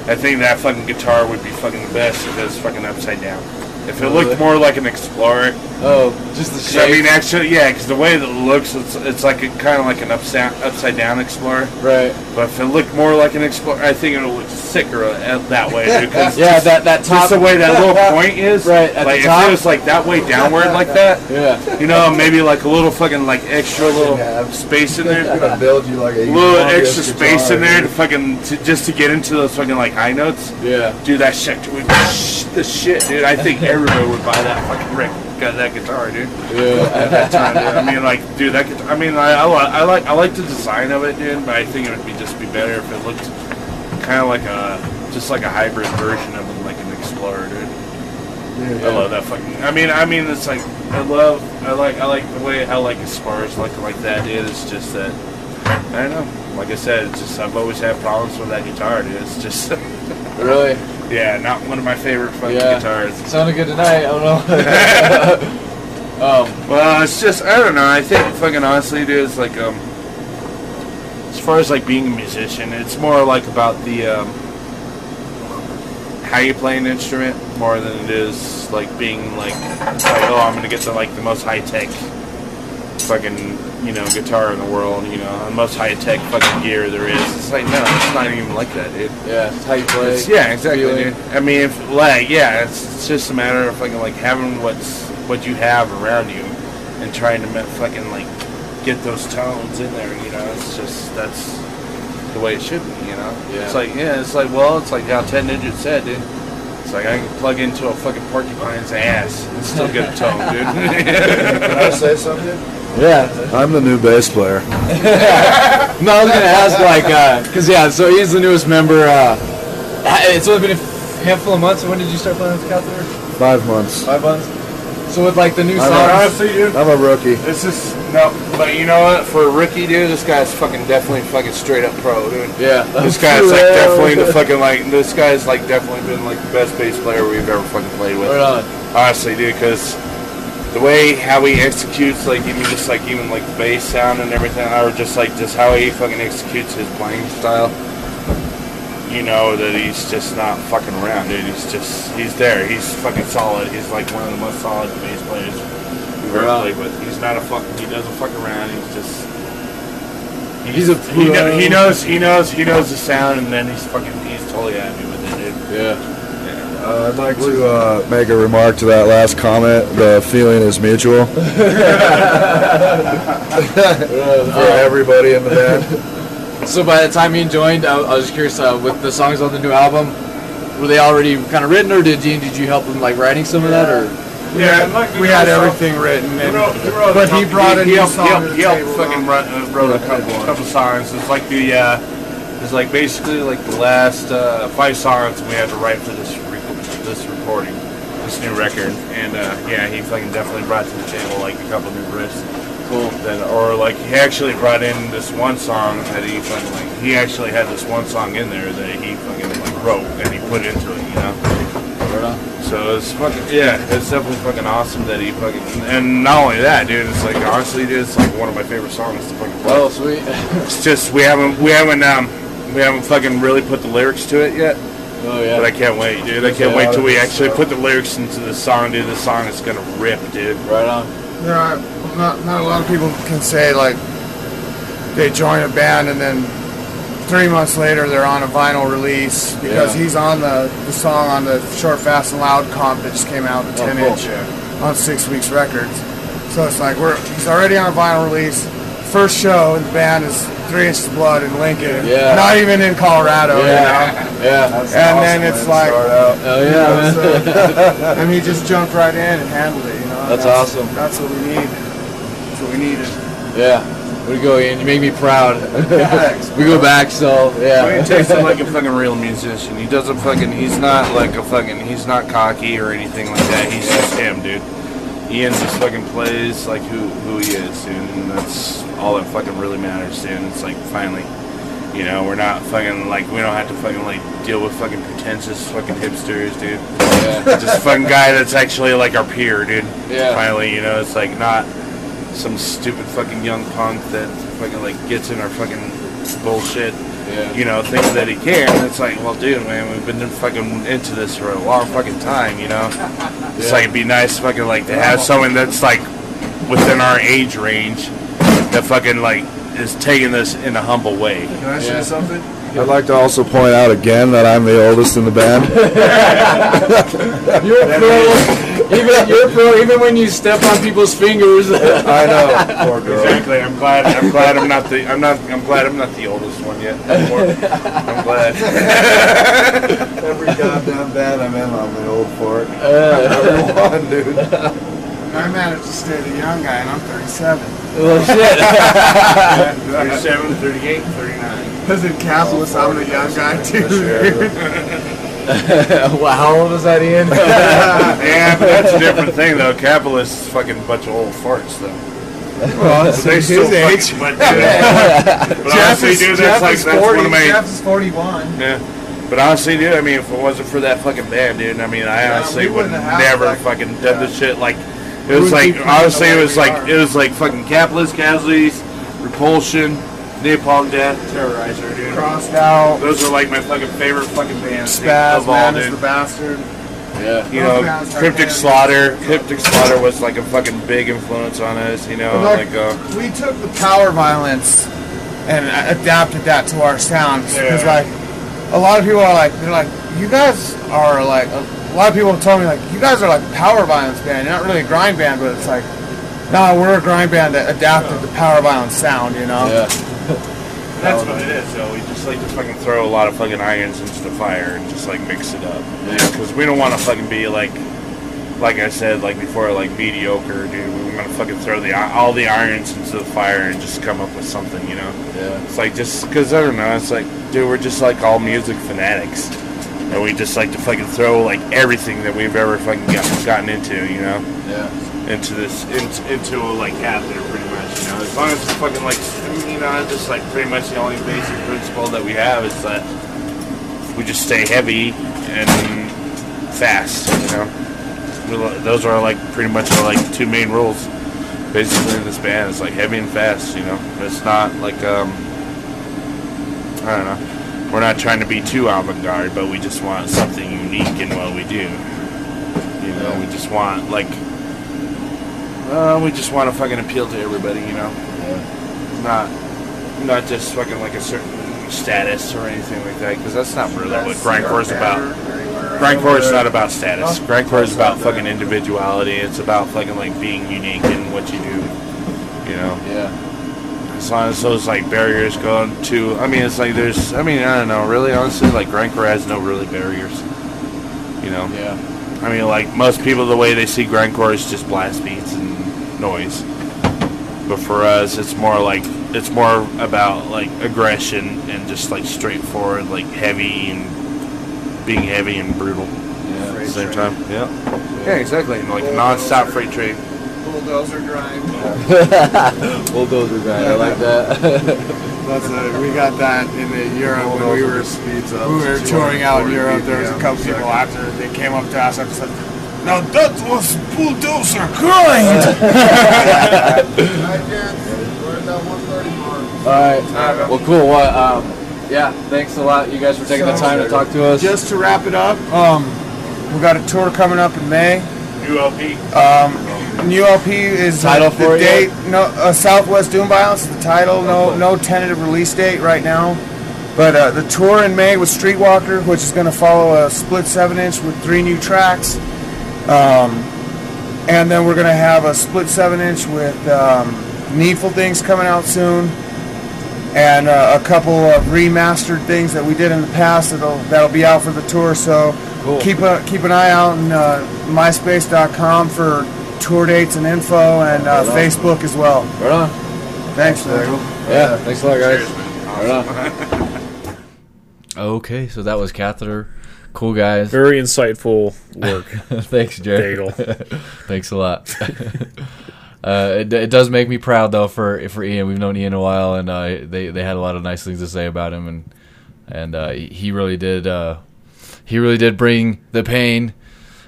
I think that fucking guitar would be fucking the best if it was fucking upside down. If it looked more like an Explorer, Oh, just the shape. I mean, actually, yeah, because the way that it looks, it's, it's like kind of like an upside upside down Explorer. right. But if it looked more like an Explorer, I think it would look sicker uh, that way. dude, Yeah, just, that that top. just the way that little point is. Right, at the top. if it was like that way downward like that, Yeah. you know, maybe like a little fucking like extra little space in there. gonna build you like a little extra space guitar, in there to fucking to, just to get into those fucking like high notes. Yeah. Dude, that shit sh- the shit, dude. I think everybody would buy that fucking Rick, got that guitar, dude. Yeah. At that time, dude. I mean, like, dude, that guitar. I mean, I, I, I like I like the design of it, dude. But I think it would be just be better if it looked kind of like a just like a hybrid version of like an Explorer, dude. Yeah, I love that fucking. I mean, I mean, it's like I love. I like. I like the way I like Explorers like like that, dude. It's just that. I don't know. Like I said, it's just I've always had problems with that guitar, dude. It's just. Really? Yeah, not one of my favorite fucking Yeah. guitars. Sounded good tonight. I don't know. um. Well, it's just I don't know. I think fucking honestly, dude, it's like um, as far as like being a musician, it's more like about the um, how you play an instrument more than it is like being like like oh I'm gonna get the like the most high tech fucking you know guitar in the world, you know, the most high tech fucking gear there is. It's like no, it's not even like that, dude. Yeah. It's how you play. It's- yeah, exactly. feeling. Dude. I mean, if like, yeah, it's, it's just a matter of fucking like having what's what you have around you, and trying to fucking like get those tones in there. You know, it's just that's the way it should be. You know, Yeah. it's like yeah, it's like well, it's like how Ted Nugent said, dude. It's like I can plug into a fucking porcupine's ass and still get a tone, dude. Can I say something? Yeah. I'm the new bass player. No, I was gonna ask like, uh, cause yeah, so he's the newest member. Uh, it's only been a handful of months. When did you start playing with Catheter? Five months. Five months. So with like the new I'm. Honestly, dude, I'm a rookie. this is no, but you know what? For a rookie, dude, this guy's fucking definitely fucking straight up pro, dude. Yeah. This guy's like definitely the fucking like this guy's like definitely been like the best bass player we've ever fucking played with. Right on. Honestly, dude, because the way how he executes, like even just like even like the bass sound and everything, or just like just how he fucking executes his playing style. You know that he's just not fucking around, dude. He's just he's there. He's fucking solid. He's like one of the most solid bass players we've ever Right. played with. He's not a fuck. He doesn't fuck around. He's just. He's a he, kno- pro. he knows he knows he knows the sound and then he's fucking he's totally happy with it, dude. Yeah. Uh, I'd like to uh, make a remark to that last comment. The feeling is mutual for everybody in the band. So by the time you joined, I, I was just curious uh, with the songs on the new album. Were they already kind of written, or did you did you help them like writing some of that, or? Yeah, we had everything written, and, but he brought a he new helped, song he helped, he helped fucking run, uh, wrote a couple, couple songs. It's like the uh, it's like basically like the last uh, five songs we had to write for this rec- this recording, this new record, and uh, yeah, he fucking definitely brought to the table like a couple new riffs. Cool. Then, or like he actually brought in this one song that he fucking like he actually had this one song in there that he fucking like wrote and he put into it, you know. Right on. So it's fucking yeah, it's definitely fucking awesome that he fucking and not only that, dude. It's like honestly, dude, it's like one of my favorite songs to fucking play. Oh, sweet. It's just we haven't we haven't um we haven't fucking really put the lyrics to it yet, oh yeah. but I can't wait, dude. I can't wait till we actually put the lyrics into the song, dude. The song is gonna rip, dude. right on. There are not, not a lot of people can say like they join a band and then three months later they're on a vinyl release because Yeah. he's on the, the song on the Short Fast and Loud comp that just came out, the Oh, 10 cool. inch on Six Weeks Records. So it's like we're he's already on a vinyl release. First show in the band is Three Inches of Blood in Lincoln. Yeah. Not even in Colorado. you know? Yeah. Yeah. And then it's like Oh yeah. man. and he just jumped right in and handled it, you know. That's awesome. That's what we need. That's what we needed. Yeah. We go in. You make me proud. we go back. So yeah. He takes it like a fucking real musician. He doesn't fucking. He's not like a fucking. He's not cocky or anything like that. He's just him, dude. Ian just fucking plays like who who he is, dude, and that's all that fucking really matters, dude. It's like finally, you know, we're not fucking like we don't have to fucking like deal with fucking pretentious fucking hipsters, dude. Yeah. Just a fucking guy that's actually like our peer, dude. Yeah. Finally, you know, it's like not some stupid fucking young punk that fucking like gets in our fucking bullshit. Yeah. You know, thinks that he can. It's like, well, dude, man, we've been fucking into this for a long fucking time. You know, it's like it'd be nice, fucking like to have someone that's like within our age range that fucking like is taking this in a humble way. Can I say something? I'd like to also point out again that I'm the oldest in the band. You're a pro. Even you're pro. Even when you step on people's fingers. I know. Poor girl. Exactly. I'm glad. I'm glad I'm not the. I'm not. I'm glad I'm not the oldest one yet. I'm glad. Every goddamn band I'm in, I'm the old for it. Uh, Every one, dude. I managed to stay the young guy, and I'm 37. well, shit. 37, 38, 39. Because in Capitalist, I'm the young guy too. well, how old was that, Ian? Yeah, but that's a different thing though. Capitalists, fucking bunch of old farts though. well, But they his still age. fucking- But, dude, but honestly, dude, that's like that's one of my. Jeff is 41. Yeah. But honestly, dude, I mean, if it wasn't for that fucking band, dude, I mean, I Yeah, honestly we would never like- fucking done this shit. Like, it was like, be playing honestly, it was like, are. it was like fucking capitalist casualties, repulsion, napalm death, terrorizer, dude. Crossed out. Those are like my fucking favorite fucking bands Spaz, of all, man is the bastard. yeah. You know, Cryptic. Slaughter. Cryptic Slaughter was like a fucking big influence on us. You know, like, like, uh, we took the power violence and adapted that to our sound because Yeah. like a lot of people are like they're like you guys are like a lot of people have told me like you guys are like a power violence band you're not really a grind band but it's like no we're a grind band that adapted the power violence sound you know Yeah. That's what it is. So we just like to fucking throw a lot of fucking irons into the fire and just like mix it up. Because we don't want to fucking be like, like I said, like before, like mediocre, dude. We want to fucking throw the all the irons into the fire and just come up with something, you know. Yeah. It's like just because I don't know. It's like, dude, we're just like all music fanatics, and we just like to fucking throw like everything that we've ever fucking got, gotten into, you know? Yeah. into this into, into like catheter pretty much you know? As long as it's fucking like you know just like pretty much the only basic principle that we have is that we just stay heavy and fast you know? We those are like pretty much our like two main rules basically in this band. It's like heavy and fast you know? It's not like um I don't know we're not trying to be too avant-garde but we just want something unique in what we do you know we just want like uh, we just want to fucking appeal to everybody, you know. Not, not just fucking like a certain status or anything like that, because that's not really what grindcore is about. Grindcore is not about status. Grindcore is about fucking individuality. It's about fucking like being unique in what you do. You know, Yeah. As long as those like barriers go to, I mean, it's like there's, I mean, I don't know, really, honestly, like grindcore has no really barriers. You know. Yeah. I mean, like most people, the way they see grindcore is just blast beats and noise. But for us, it's more like it's more about like aggression and just like straightforward, like heavy and being heavy and brutal Yeah. at the same time. Yeah. Yeah, exactly. And like non-stop freight train. Bulldozer grind Bulldozer guy. I like that. that's a, we got that in the Europe when we were speeds up. we were touring out in Europe, there was a couple per people after they came up to us and said, "Now that was bulldozer grind." All right. Well, cool. What? Um, yeah. Thanks a lot, you guys, for taking the time to talk to us. Just to wrap it up, um, we got a tour coming up in May. New LP. Um, new LP is Title the, for the date. yet? No, uh, Southwest Doom Violence is the title. No, no tentative release date right now. But uh, the tour in May with Streetwalker, which is going to follow a split seven inch with three new tracks. Um, and then we're going to have a split seven inch with um, Needful Things coming out soon, and uh, a couple of remastered things that we did in the past that'll that'll be out for the tour. So Cool. keep a keep an eye out on uh, MySpace.com for tour dates and info, and uh, Right. Facebook as well. Right on. Thanks, Daigle. Yeah, thanks a lot, guys. Right on. Okay, so that was Catheter. Cool guys. Very insightful work. Thanks, Jared. Daigle. Thanks a lot. uh, it, it does make me proud though for for Ian. We've known Ian a while, and uh, they they had a lot of nice things to say about him, and and uh, he really did. Uh, he really did bring the pain,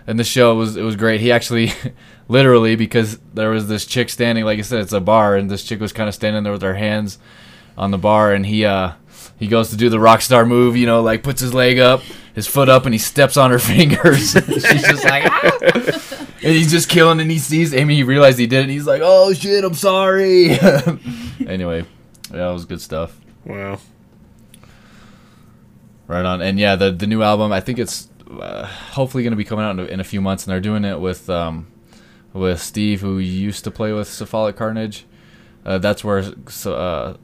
and the show was it was great. He actually. Literally, because there was this chick standing, like I said, it's a bar, and this chick was kind of standing there with her hands on the bar, and he uh he goes to do the rock star move, you know, like puts his leg up, his foot up, and he steps on her fingers. She's just like, "Ah!" and he's just killing, and he sees Amy. He realized he did it. And he's like, oh shit, I'm sorry. anyway, yeah, that was good stuff. Wow. Right on, and yeah, the the new album. I think it's uh, hopefully going to be coming out in a, in a few months, and they're doing it with um with Steve, who used to play with Cephalic Carnage. Uh, that's where uh,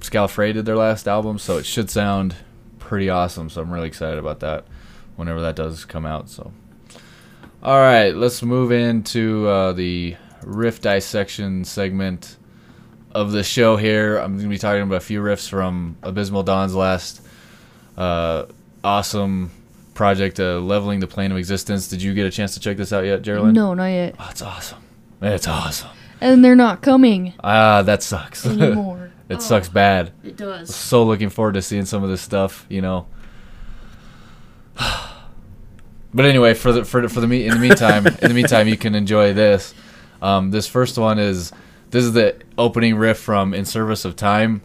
Scalafray did their last album, so it should sound pretty awesome. So I'm really excited about that whenever that does come out. So, all right, let's move into uh, the riff dissection segment of the show here. I'm going to be talking about a few riffs from Abysmal Dawn's last uh, awesome project, uh, Leveling the Plane of Existence. Did you get a chance to check this out yet, Geraldine? No, not yet. Oh, it's awesome. It's awesome. And they're not coming Ah, that sucks. anymore. it Oh, sucks bad. It does. So looking forward to seeing some of this stuff, you know. But anyway, for the for the, for the me in the meantime, in the meantime, you can enjoy this. Um, this first one is this is the opening riff from In Service of Time.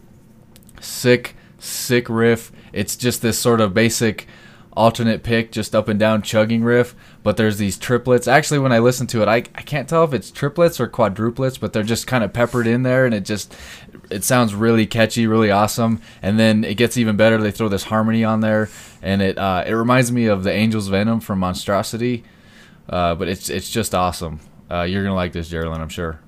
Sick, sick riff. It's just this sort of basic alternate pick, just up and down chugging riff. But there's these triplets. Actually, when I listen to it, I, I can't tell if it's triplets or quadruplets, but they're just kind of peppered in there, and it just it sounds really catchy, really awesome. And then it gets even better. They throw this harmony on there, and it uh, it reminds me of the Angel's Venom from Monstrosity. Uh, but it's it's just awesome. Uh, you're gonna like this, Geraldine, I'm sure.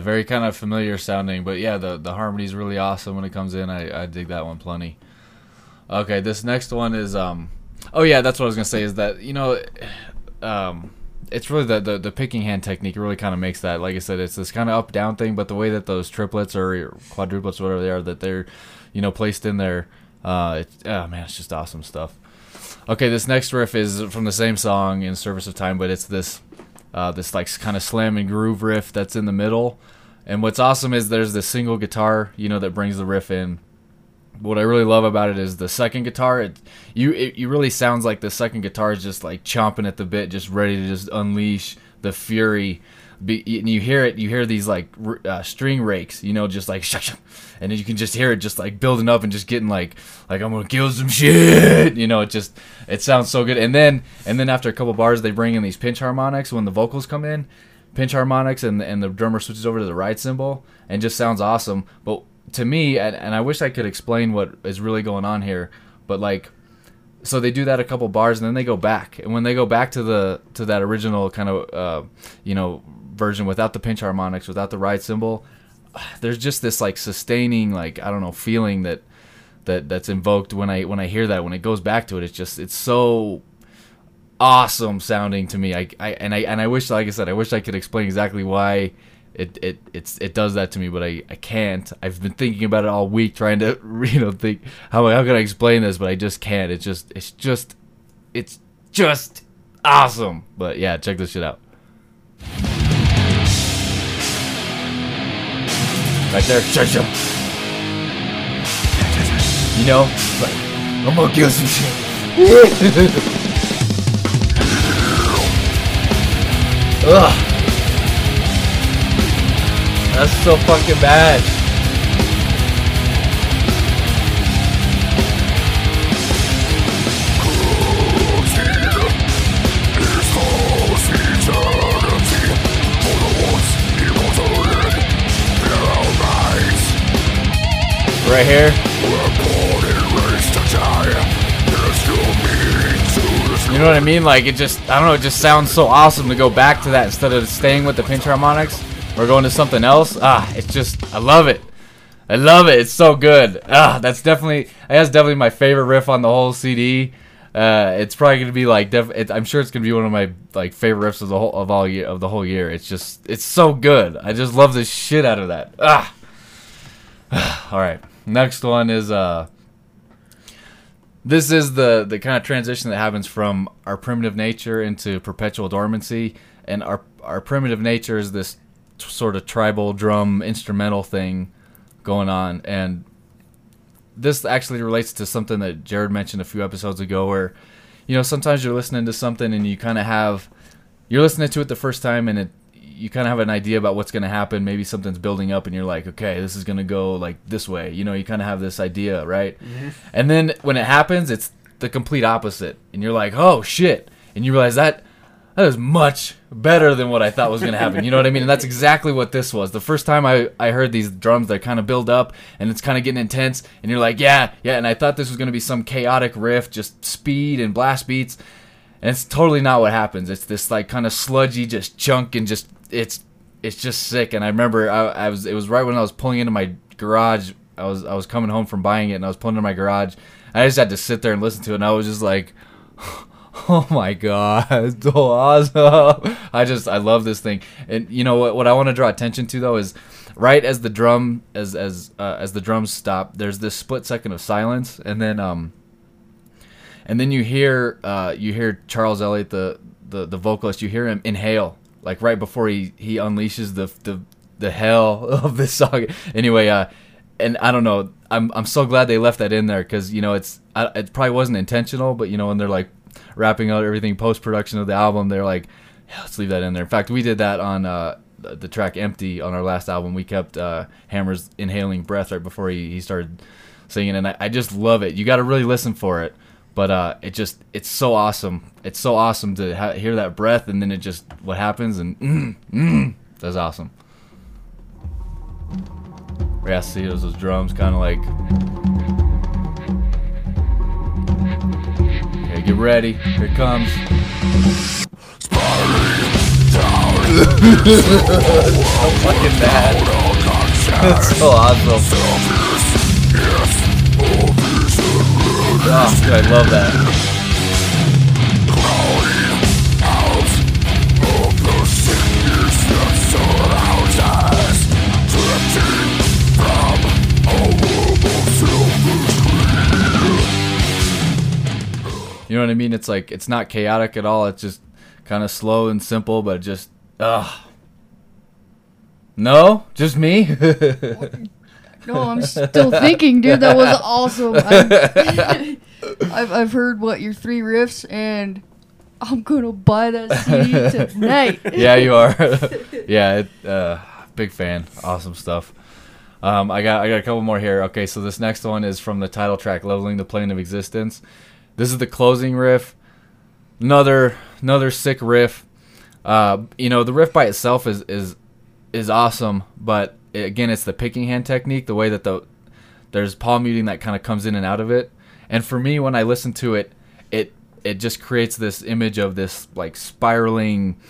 Very kind of familiar sounding, but yeah, the the harmony's really awesome when it comes in. I, I dig that one plenty. Okay, this next one is um oh yeah, that's what I was gonna say is that you know um it's really the, the the picking hand technique really kind of makes that like I said it's this kind of up down thing, but the way that those triplets or quadruplets whatever they are that they're you know placed in there, uh, it's oh man, it's just awesome stuff. Okay, this next riff is from the same song in Service of Time, but it's this uh, this like kind of slam and groove riff that's in the middle. And what's awesome is there's this single guitar, you know, that brings the riff in. What I really love about it is the second guitar. It you it, it really sounds like the second guitar is just like chomping at the bit, just ready to just unleash the fury. Be, and you hear it, you hear these like uh, string rakes, you know, just like shuck, and then you can just hear it just like building up and just getting like like I'm gonna kill some shit, you know. It just it sounds so good. And then and then after a couple bars, they bring in these pinch harmonics when the vocals come in, pinch harmonics, and and the drummer switches over to the ride cymbal and just sounds awesome. But to me, and, and I wish I could explain what is really going on here, but like so they do that a couple bars and then they go back and when they go back to the to that original kind of uh, you know version without the pinch harmonics without the ride cymbal there's just this like sustaining like i don't know feeling that that that's invoked when i when i hear that when it goes back to it it's just it's so awesome sounding to me i, I and i and i wish like i said i wish i could explain exactly why it, it it's it does that to me, but I, I can't. I've been thinking about it all week, trying to you know think how how can I explain this, but I just can't. It's just it's just it's just awesome. But yeah, check this shit out. Right there, shut shut. You know, I'm gonna kill some shit. Ugh. That's so fucking bad. right here. You know what I mean? Like it just, I don't know, it just sounds so awesome to go back to that instead of staying with the pinch harmonics or going to something else. Ah, it's just, I love it. I love it. It's so good. Ah, that's definitely that's definitely my favorite riff on the whole CD. Uh, it's probably gonna be like def- it, I'm sure it's gonna be one of my like favorite riffs of the whole of all year of the whole year. It's just it's so good. I just love the shit out of that. Ah. all right. Next one is uh this is the the kind of transition that happens from our primitive nature into perpetual dormancy. And our our primitive nature is this t- sort of tribal drum instrumental thing going on. And this actually relates to something that Jared mentioned a few episodes ago where you know sometimes you're listening to something and you kind of have you're listening to it the first time and it you kind of have an idea about what's going to happen maybe something's building up and you're like okay this is going to go like this way you know you kind of have this idea right mm-hmm. and then when it happens it's the complete opposite and you're like oh shit and you realize that that is much better than what I thought was going to happen. You know what I mean? And that's exactly what this was. The first time I, I heard these drums, they kind of build up and it's kind of getting intense. And you're like, yeah, yeah. And I thought this was going to be some chaotic riff, just speed and blast beats. And it's totally not what happens. It's this like kind of sludgy, just chunk and just, it's, it's just sick. And I remember I, I was, it was right when I was pulling into my garage. I was, I was coming home from buying it and I was pulling into my garage. I just had to sit there and listen to it. And I was just like, oh my god it's so awesome i just i love this thing and you know what what i want to draw attention to though is right as the drum as as uh, as the drums stop there's this split second of silence and then um and then you hear uh you hear charles elliott the the, the vocalist you hear him inhale like right before he he unleashes the the the hell of this song anyway uh and I don't know. I'm I'm so glad they left that in there because you know it's I, it probably wasn't intentional, but you know when they're like wrapping out everything post production of the album, they're like, yeah, let's leave that in there. In fact, we did that on uh, the track "Empty" on our last album. We kept uh, Hammer's inhaling breath right before he, he started singing, and I, I just love it. You got to really listen for it, but uh, it just it's so awesome. It's so awesome to ha- hear that breath, and then it just what happens, and mm, mm, that's awesome. Yeah, see those, those drums kind of like. Okay, get ready. Here it comes. so fucking bad. It's so awesome. Oh, I love that. You know what I mean? It's like it's not chaotic at all. It's just kind of slow and simple, but just ugh. No, just me. No, I'm still thinking, dude. That was awesome. I've I've heard what your three riffs, and I'm gonna buy that CD tonight. yeah, you are. yeah, it, uh, big fan. Awesome stuff. Um, I got I got a couple more here. Okay, so this next one is from the title track, "Leveling the Plane of Existence." This is the closing riff. Another another sick riff. Uh, you know, the riff by itself is is is awesome, but again, it's the picking hand technique, the way that the there's palm muting that kind of comes in and out of it. And for me, when I listen to it, it it just creates this image of this like spiraling,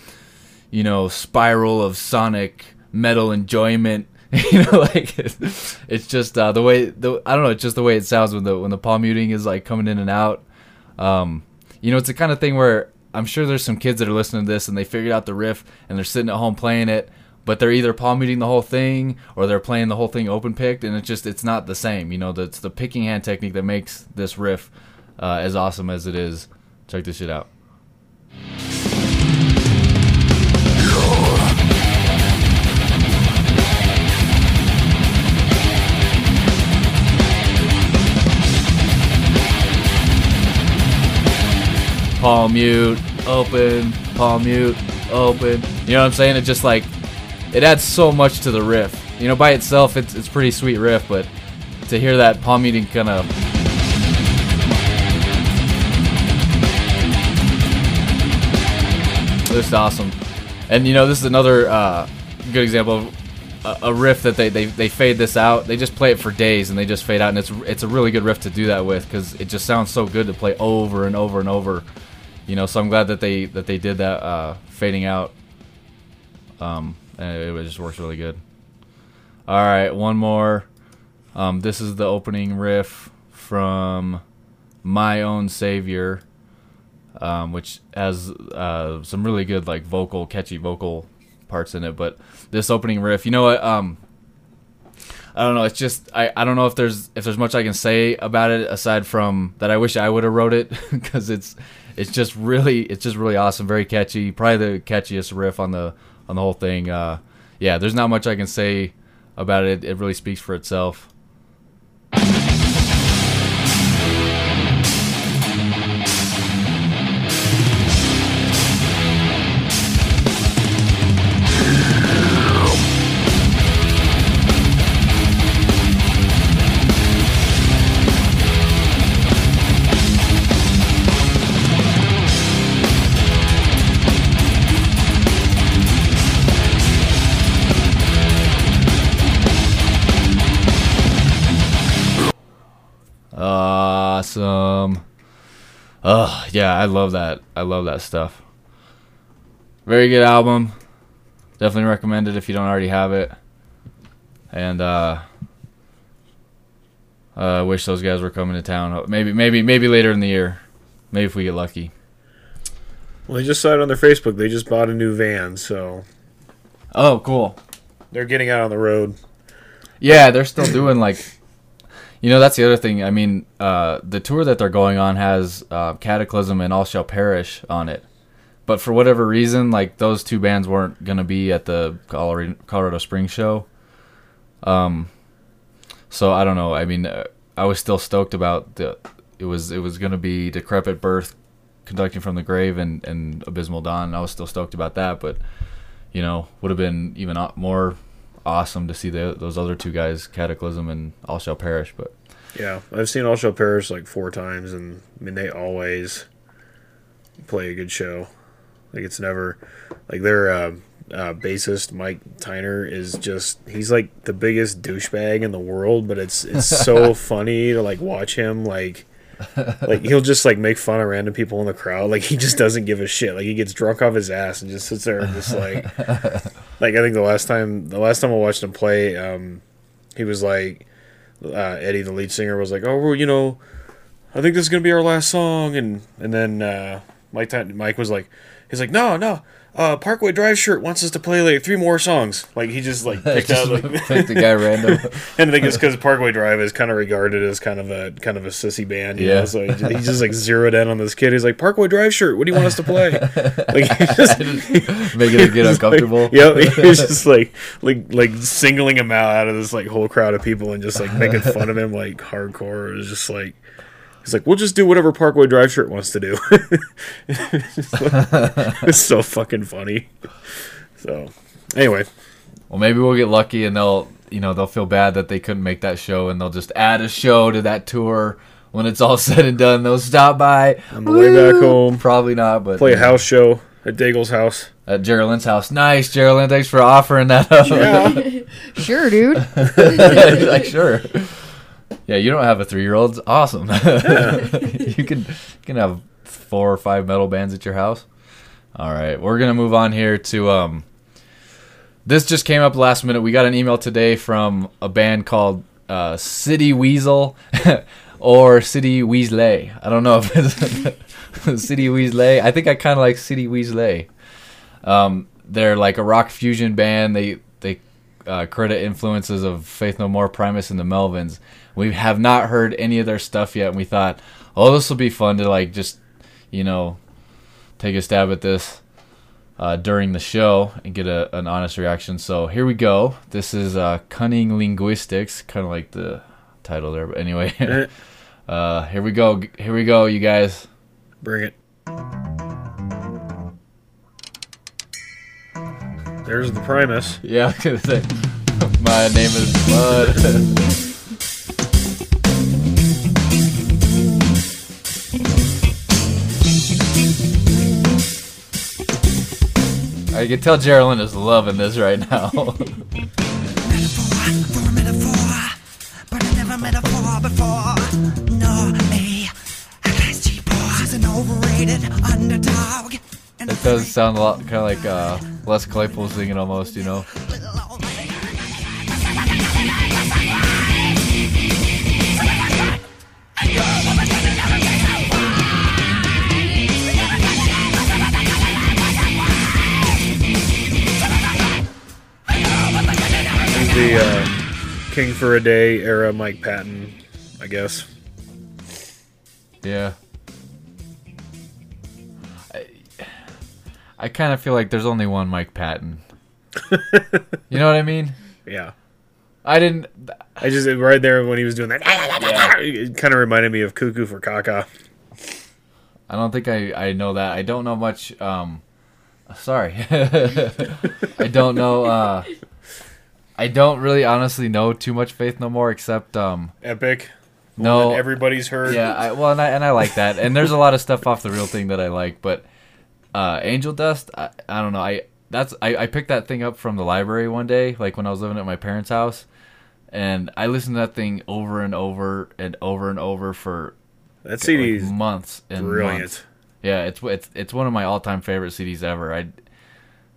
you know, spiral of sonic metal enjoyment. you know, like it's, it's just uh, the way the I don't know, it's just the way it sounds when the when the palm muting is like coming in and out. Um, you know, it's the kind of thing where I'm sure there's some kids that are listening to this and they figured out the riff and they're sitting at home playing it, but they're either palm muting the whole thing or they're playing the whole thing open picked, and it's just it's not the same. You know, it's the picking hand technique that makes this riff uh, as awesome as it is. Check this shit out. palm mute, open, palm mute, open. You know what I'm saying? It just like it adds so much to the riff. You know, by itself, it's it's pretty sweet riff, but to hear that palm muting kind of is awesome. And you know, this is another uh, good example of a, a riff that they, they they fade this out. They just play it for days and they just fade out, and it's it's a really good riff to do that with because it just sounds so good to play over and over and over. you know, so I'm glad that they that they did that uh, fading out. Um, it, it just works really good. All right, one more. Um, this is the opening riff from "My Own Savior," um, which has uh, some really good like vocal, catchy vocal parts in it. But this opening riff, you know what? Um, I don't know. It's just I, I don't know if there's if there's much I can say about it aside from that I wish I would have wrote it because it's it's just really it's just really awesome, very catchy, probably the catchiest riff on the on the whole thing. Uh, yeah, there's not much I can say about it. It really speaks for itself. Awesome. Oh yeah, I love that. I love that stuff. Very good album. Definitely recommend it if you don't already have it. And uh I uh, wish those guys were coming to town. Maybe maybe maybe later in the year. Maybe if we get lucky. Well, they just saw it on their Facebook. They just bought a new van, so Oh, cool. they're getting out on the road. Yeah, they're still doing like you know, that's the other thing. I mean, uh, the tour that they're going on has uh, Cataclysm and All Shall Perish on it. But for whatever reason, like those two bands weren't gonna be at the Colorado, Springs show. Um, so I don't know. I mean, uh, I was still stoked about the. It was it was gonna be Decrepit Birth, conducting from the grave, and and Abysmal Dawn. I was still stoked about that, but you know, would have been even more awesome to see the, those other two guys, Cataclysm and All Shall Perish. But Yeah, I've seen All Shall Perish like four times, and I mean they always play a good show. Like it's never like their uh, uh, bassist Mike Tiner is just he's like the biggest douchebag in the world, but it's it's so funny to like watch him like like he'll just like make fun of random people in the crowd. Like he just doesn't give a shit. Like he gets drunk off his ass and just sits there and just like like I think the last time the last time I watched him play, um, he was like uh, Eddie, the lead singer, was like, "Oh, well, you know, I think this is gonna be our last song," and and then uh, Mike Mike was like, he's like, "No, no." Uh, Parkway Drive shirt wants us to play like three more songs. Like he just like picked Just out like picked a guy random. and I think it's because Parkway Drive is kind of regarded as kind of a kind of a sissy band. You Yeah. know? so he, he just like zeroed in on this kid. He's like Parkway Drive shirt. What do you want us to play? Like he just Making it get like- uncomfortable. yep, he was just like like like singling him out out of this like whole crowd of people and just like making fun of him like hardcore. It was just like he's like, we'll just do whatever Parkway Drive shirt wants to do. it's so fucking funny. So anyway, Well, maybe we'll get lucky and they'll, you know, they'll feel bad that they couldn't make that show and they'll just add a show to that tour when it's all said and done. They'll stop by on the way back home, Probably not, but play a house show at Daigle's house. at Geraldine's house. Nice, Geraldine. Thanks for offering that up. Sure, dude. like sure. Yeah, you don't have a three-year-old. Awesome. you can you can have four or five metal bands at your house. All right, we're gonna move on here to um. This just came up last minute. We got an email today from a band called uh, City Weasel or City Weasley. I don't know if it's City Weasley. I think I kind of like City Weasley. Um, they're like a rock fusion band. They they uh, credit influences of Faith No More, Primus, and the Melvins. We have not heard any of their stuff yet, and we thought, oh, this will be fun to like just, you know, take a stab at this uh, during the show and get a, an honest reaction. So here we go. This is uh, Cunning Linguistics, kind of like the title there, but anyway. uh, here we go. Here we go, you guys. Bring it. There's the Primus. Yeah, I was gonna say, my name is Bud. I can tell Geraldine is loving this right now. But I never met a before. No, a She's an overrated. faded underdog. It does sound a lot kind of like uh, Les Claypool singing almost, you know. The uh, King for a Day era Mike Patton, I guess. Yeah. I, I kind of feel like there's only one Mike Patton. you know what I mean? Yeah. I didn't. I just right there when he was doing that, it kind of reminded me of Cuckoo for Kaka. I don't think I, I know that. I don't know much. Um, sorry, I don't know. Uh, I don't really honestly know too much Faith No More except um, Epic. No, everybody's heard. Yeah, I, well, and I, and I like that. And there's a lot of stuff off the real thing that I like, but uh, Angel Dust, I, I don't know. I that's I, I picked that thing up from the library one day, like when I was living at my parents' house, and I listened to that thing over and over and over and over for That like, CD is months and brilliant. months. Yeah, it's it's it's one of my all time favorite CDs ever. I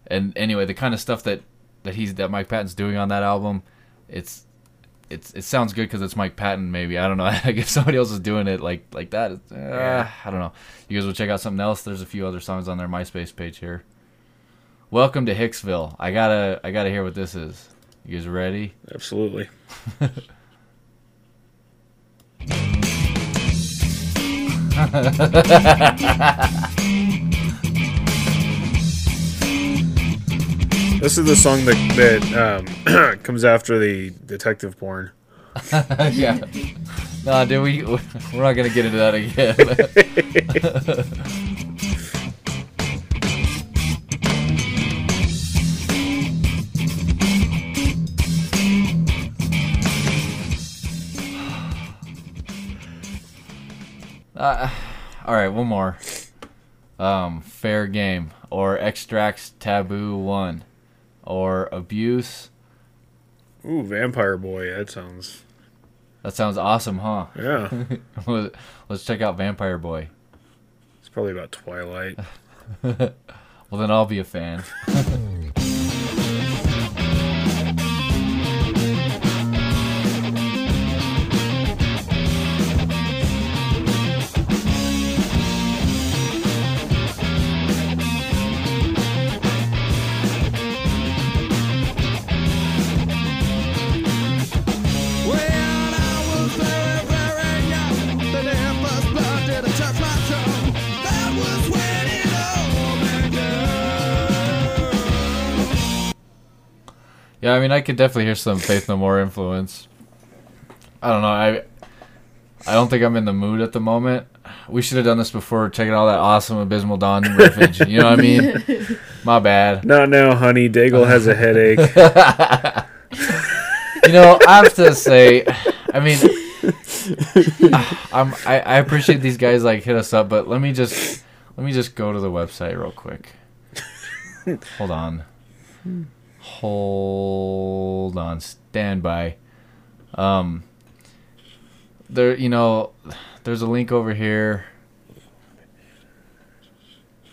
and anyway, the kind of stuff that that he's that Mike Patton's doing on that album, it's it's it sounds good because it's Mike Patton. Maybe I don't know. I guess somebody else is doing it like like that. Uh, Yeah. I don't know. You guys will check out something else. There's a few other songs on their MySpace page here. Welcome to Hicksville. I gotta I gotta hear what this is. You guys ready? Absolutely. This is the song that that um, comes after the detective porn. yeah. Nah, dude, we we're not gonna get into that again. Uh, all right, one more. Um, fair game or extracts taboo one, or abuse. Ooh, Vampire Boy. That sounds. That sounds awesome, huh? Yeah. Let's check out Vampire Boy. It's probably about Twilight. well, then I'll be a fan. Yeah, I mean, I could definitely hear some Faith No More influence. I don't know. I I don't think I'm in the mood at the moment. We should have done this before checking all that awesome Abysmal Dawn riffage. You know what I mean? My bad. Not now, honey. Daigle has a headache. you know, I have to say, I mean, I'm I, I appreciate these guys like hit us up, but let me just let me just go to the website real quick. Hold on. Hold on. standby. Um there you know there's a link over here.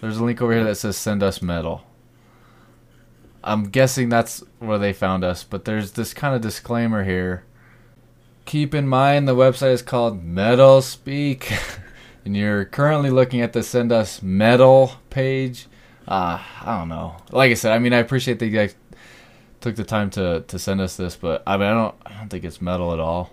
There's a link over here that says send us metal. I'm guessing that's where they found us, but there's this kind of disclaimer here. Keep in mind the website is called Metal Speak, and you're currently looking at the Send Us Metal page. Uh, I don't know. Like I said, I mean, I appreciate you guys took the time to, to send us this, but I mean, I don't, I don't think it's metal at all.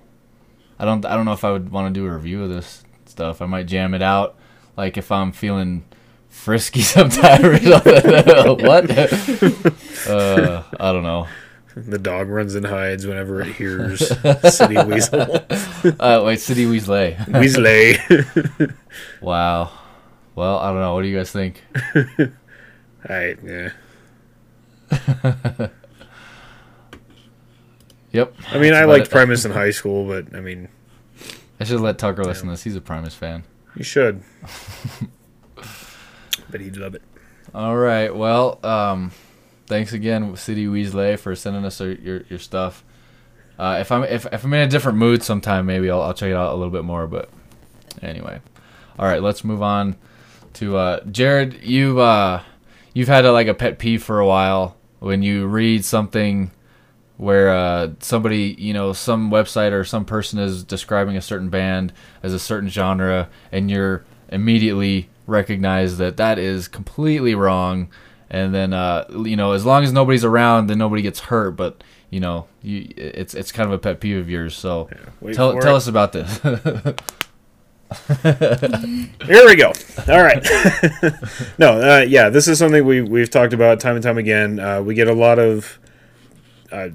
I don't, I don't know if I would want to do a review of this stuff. I might jam it out, like if I'm feeling frisky sometime or something. what? uh, I don't know. The dog runs and hides whenever it hears City Weasel. uh, wait, City Weasley. Weasley. wow. Well, I don't know. What do you guys think? I yeah. Yep. I mean, I liked it. Primus in high school, but I mean, I should let Tucker listen to this. He's a Primus fan. you should. but he'd love it. All right. Well, um, thanks again, City Weasley, for sending us your your, your stuff. Uh, if I'm if, if I'm in a different mood sometime, maybe I'll, I'll check it out a little bit more. But anyway, all right. Let's move on to uh, Jared. You uh, you've had a, like a pet peeve for a while when you read something where uh, somebody, you know, some website or some person is describing a certain band as a certain genre, and you're immediately recognize that that is completely wrong. And then, uh, you know, as long as nobody's around, then nobody gets hurt. But you know, you, it's it's kind of a pet peeve of yours. So wait tell tell it. us about this. Here we go. All right. no, uh, yeah, this is something we we've talked about time and time again. Uh, we get a lot of, uh,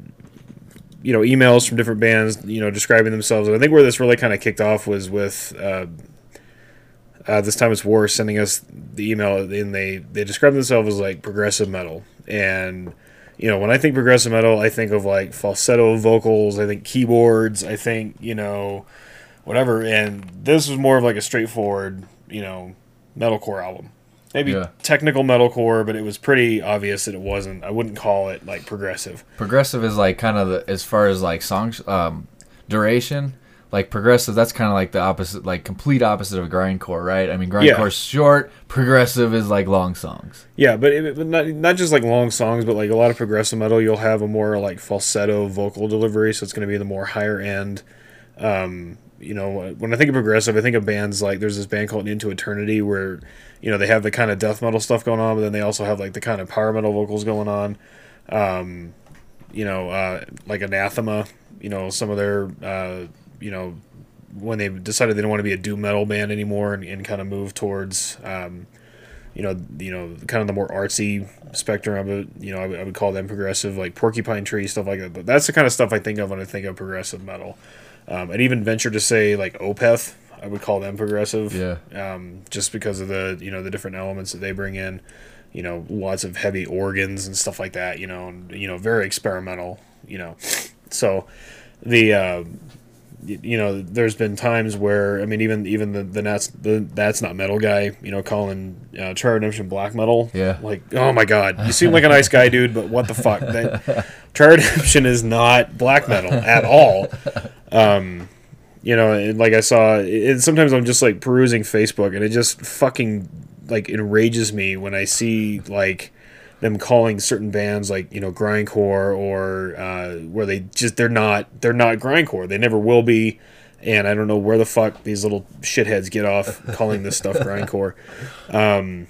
you know, emails from different bands, you know, describing themselves. And I think where this really kind of kicked off was with. Uh, uh, this time it's War sending us the email, and they they describe themselves as like progressive metal. And you know, when I think progressive metal, I think of like falsetto vocals, I think keyboards, I think you know, whatever. And this was more of like a straightforward, you know, metalcore album. Maybe Yeah. technical metalcore, but it was pretty obvious that it wasn't. I wouldn't call it like progressive. progressive is like kind of the as far as like songs um, duration. Like progressive, that's kind of like the opposite, like complete opposite of grindcore, right? I mean, Yeah. grindcore's short. Progressive is like long songs. Yeah, but, it, but not not just like long songs, but like a lot of progressive metal, you'll have a more like falsetto vocal delivery, so it's going to be the more higher end. Um, you know, when I think of progressive, I think of bands like there's this band called Into Eternity where you know they have the kind of death metal stuff going on, but then they also have like the kind of power metal vocals going on. Um, you know, uh, like Anathema. You know, some of their uh, you know when they decided they don't want to be a doom metal band anymore and, and kind of move towards um, you know, you know, kind of the more artsy spectrum of it. You know, I would- I would call them progressive, like Porcupine Tree stuff like that. But that's the kind of stuff I think of when I think of progressive metal. Um, I'd even venture to say like Opeth. I would call them progressive. Yeah. Um, just because of the you know the different elements that they bring in. You know, lots of heavy organs and stuff like that. You know, and you know, very experimental. You know, so the. Uh, you know, there's been times where I mean, even even the the that's the that's not metal guy, you know, calling uh, Redemption black metal. Yeah. Like, oh my god, you seem like a nice guy, dude, but what the fuck? That Trial Redemption is not black metal at all. Um, you know, and like I saw, and sometimes I'm just like perusing Facebook, and it just fucking like enrages me when I see like them calling certain bands like you know grindcore or uh, where they just they're not they're not grindcore. They never will be. And I don't know where the fuck these little shitheads get off calling this stuff grindcore. Um,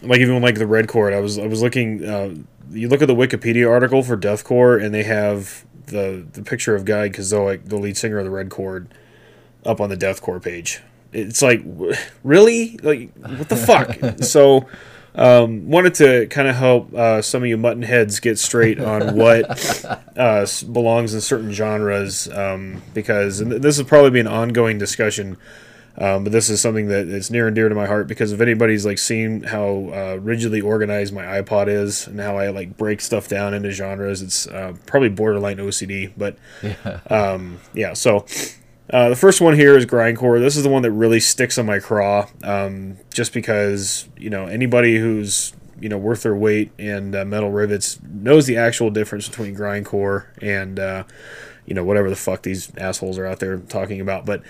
like even like the red chord, I was I was looking. Uh, you look at the Wikipedia article for deathcore, and they have the the picture of Guy Kazoic, the lead singer of the red chord, up on the deathcore page. It's like, really, like what the fuck? so, um, wanted to kind of help uh, some of you mutton heads get straight on what uh, belongs in certain genres, um, because and this will probably be an ongoing discussion. Um, but this is something that is near and dear to my heart because if anybody's like seen how uh, rigidly organized my iPod is and how I like break stuff down into genres, it's uh, probably borderline OCD. But Yeah. um, yeah, so uh, the first one here is grindcore. This is the one that really sticks on my craw, um, just because you know anybody who's you know worth their weight in uh, metal rivets knows the actual difference between grindcore and uh, you know whatever the fuck these assholes are out there talking about. But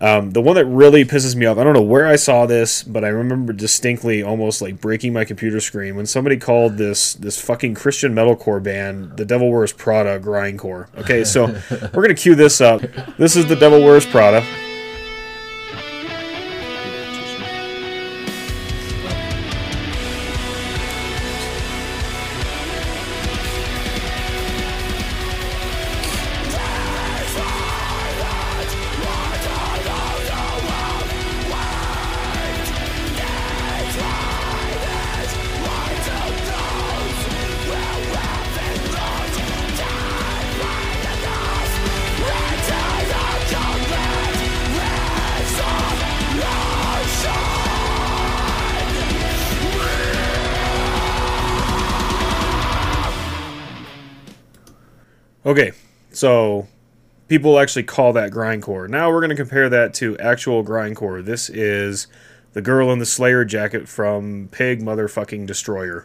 um, the one that really pisses me off, I don't know where I saw this, but I remember distinctly almost like breaking my computer screen when somebody called this this fucking Christian metalcore band the Devil Wears Prada grindcore. Okay, so we're gonna cue this up. This is the Devil Wears Prada. Okay, so people actually call that grindcore. Now we're going to compare that to actual grindcore. This is the girl in the Slayer jacket from Pig Motherfucking Destroyer.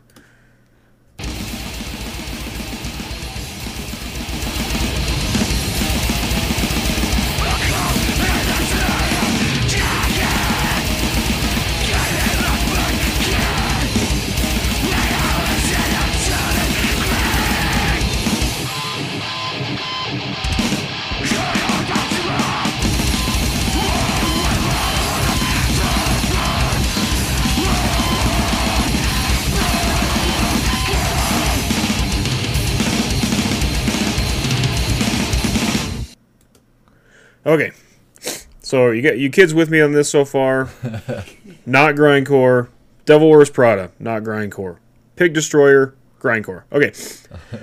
Okay. So you get you kids with me on this so far? not grindcore. Devil Wears Prada, not grindcore. Pig Destroyer, grindcore. Okay.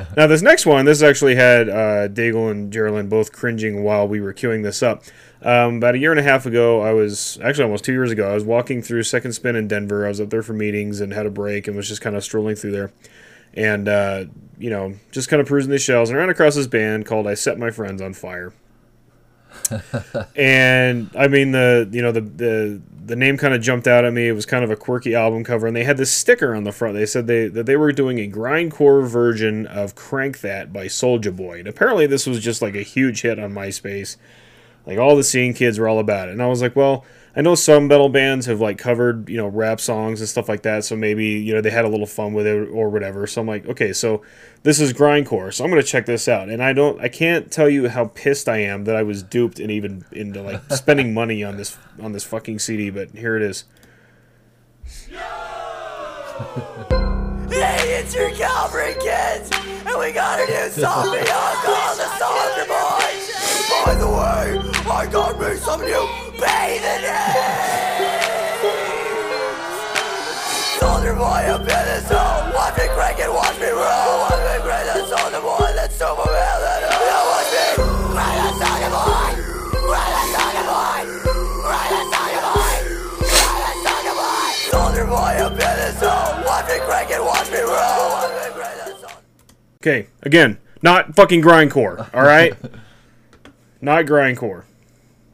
now this next one, this actually had uh, Daigle and Geraldine both cringing while we were queuing this up. Um, about a year and a half ago, I was actually almost two years ago. I was walking through Second Spin in Denver. I was up there for meetings and had a break and was just kind of strolling through there, and uh, you know, just kind of perusing the shelves and ran across this band called "I Set My Friends on Fire." And I mean the you know the the the name kind of jumped out at me. It was kind of a quirky album cover, and they had this sticker on the front. They said they that they were doing a grindcore version of "Crank That" by Soldier Boy, and apparently this was just like a huge hit on MySpace. Like all the scene kids were all about it, and I was like, well, I know some metal bands have like covered you know rap songs and stuff like that, so maybe you know they had a little fun with it or whatever. So I'm like, okay, so this is grindcore, so I'm gonna check this out. And I don't, I can't tell you how pissed I am that I was duped and even into like spending money on this on this fucking CD. But here it is. Hey, it's your Calvary kids, and we got a new song beyond called the Soldier Boy. By the way, I got me some new bathing Soldier Boy up in the watch me crank and watch me roll. Watch me crank the Soldier Boy, let's do my man. Now watch me crank the Soldier Boy, crank the Soldier Boy, crank the Soldier Boy, crank the Soldier Boy. Soldier Boy up in the watch me crank and watch me roll. Watch me crank the Soldier Okay, again, not fucking grindcore. All right, not grindcore.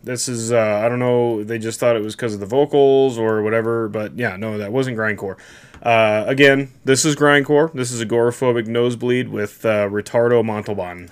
This is uh, I don't know. They just thought it was because of the vocals or whatever, but yeah, no, that wasn't grindcore. Uh, again, this is grindcore. This is agoraphobic nosebleed with uh, Retardo Montalban.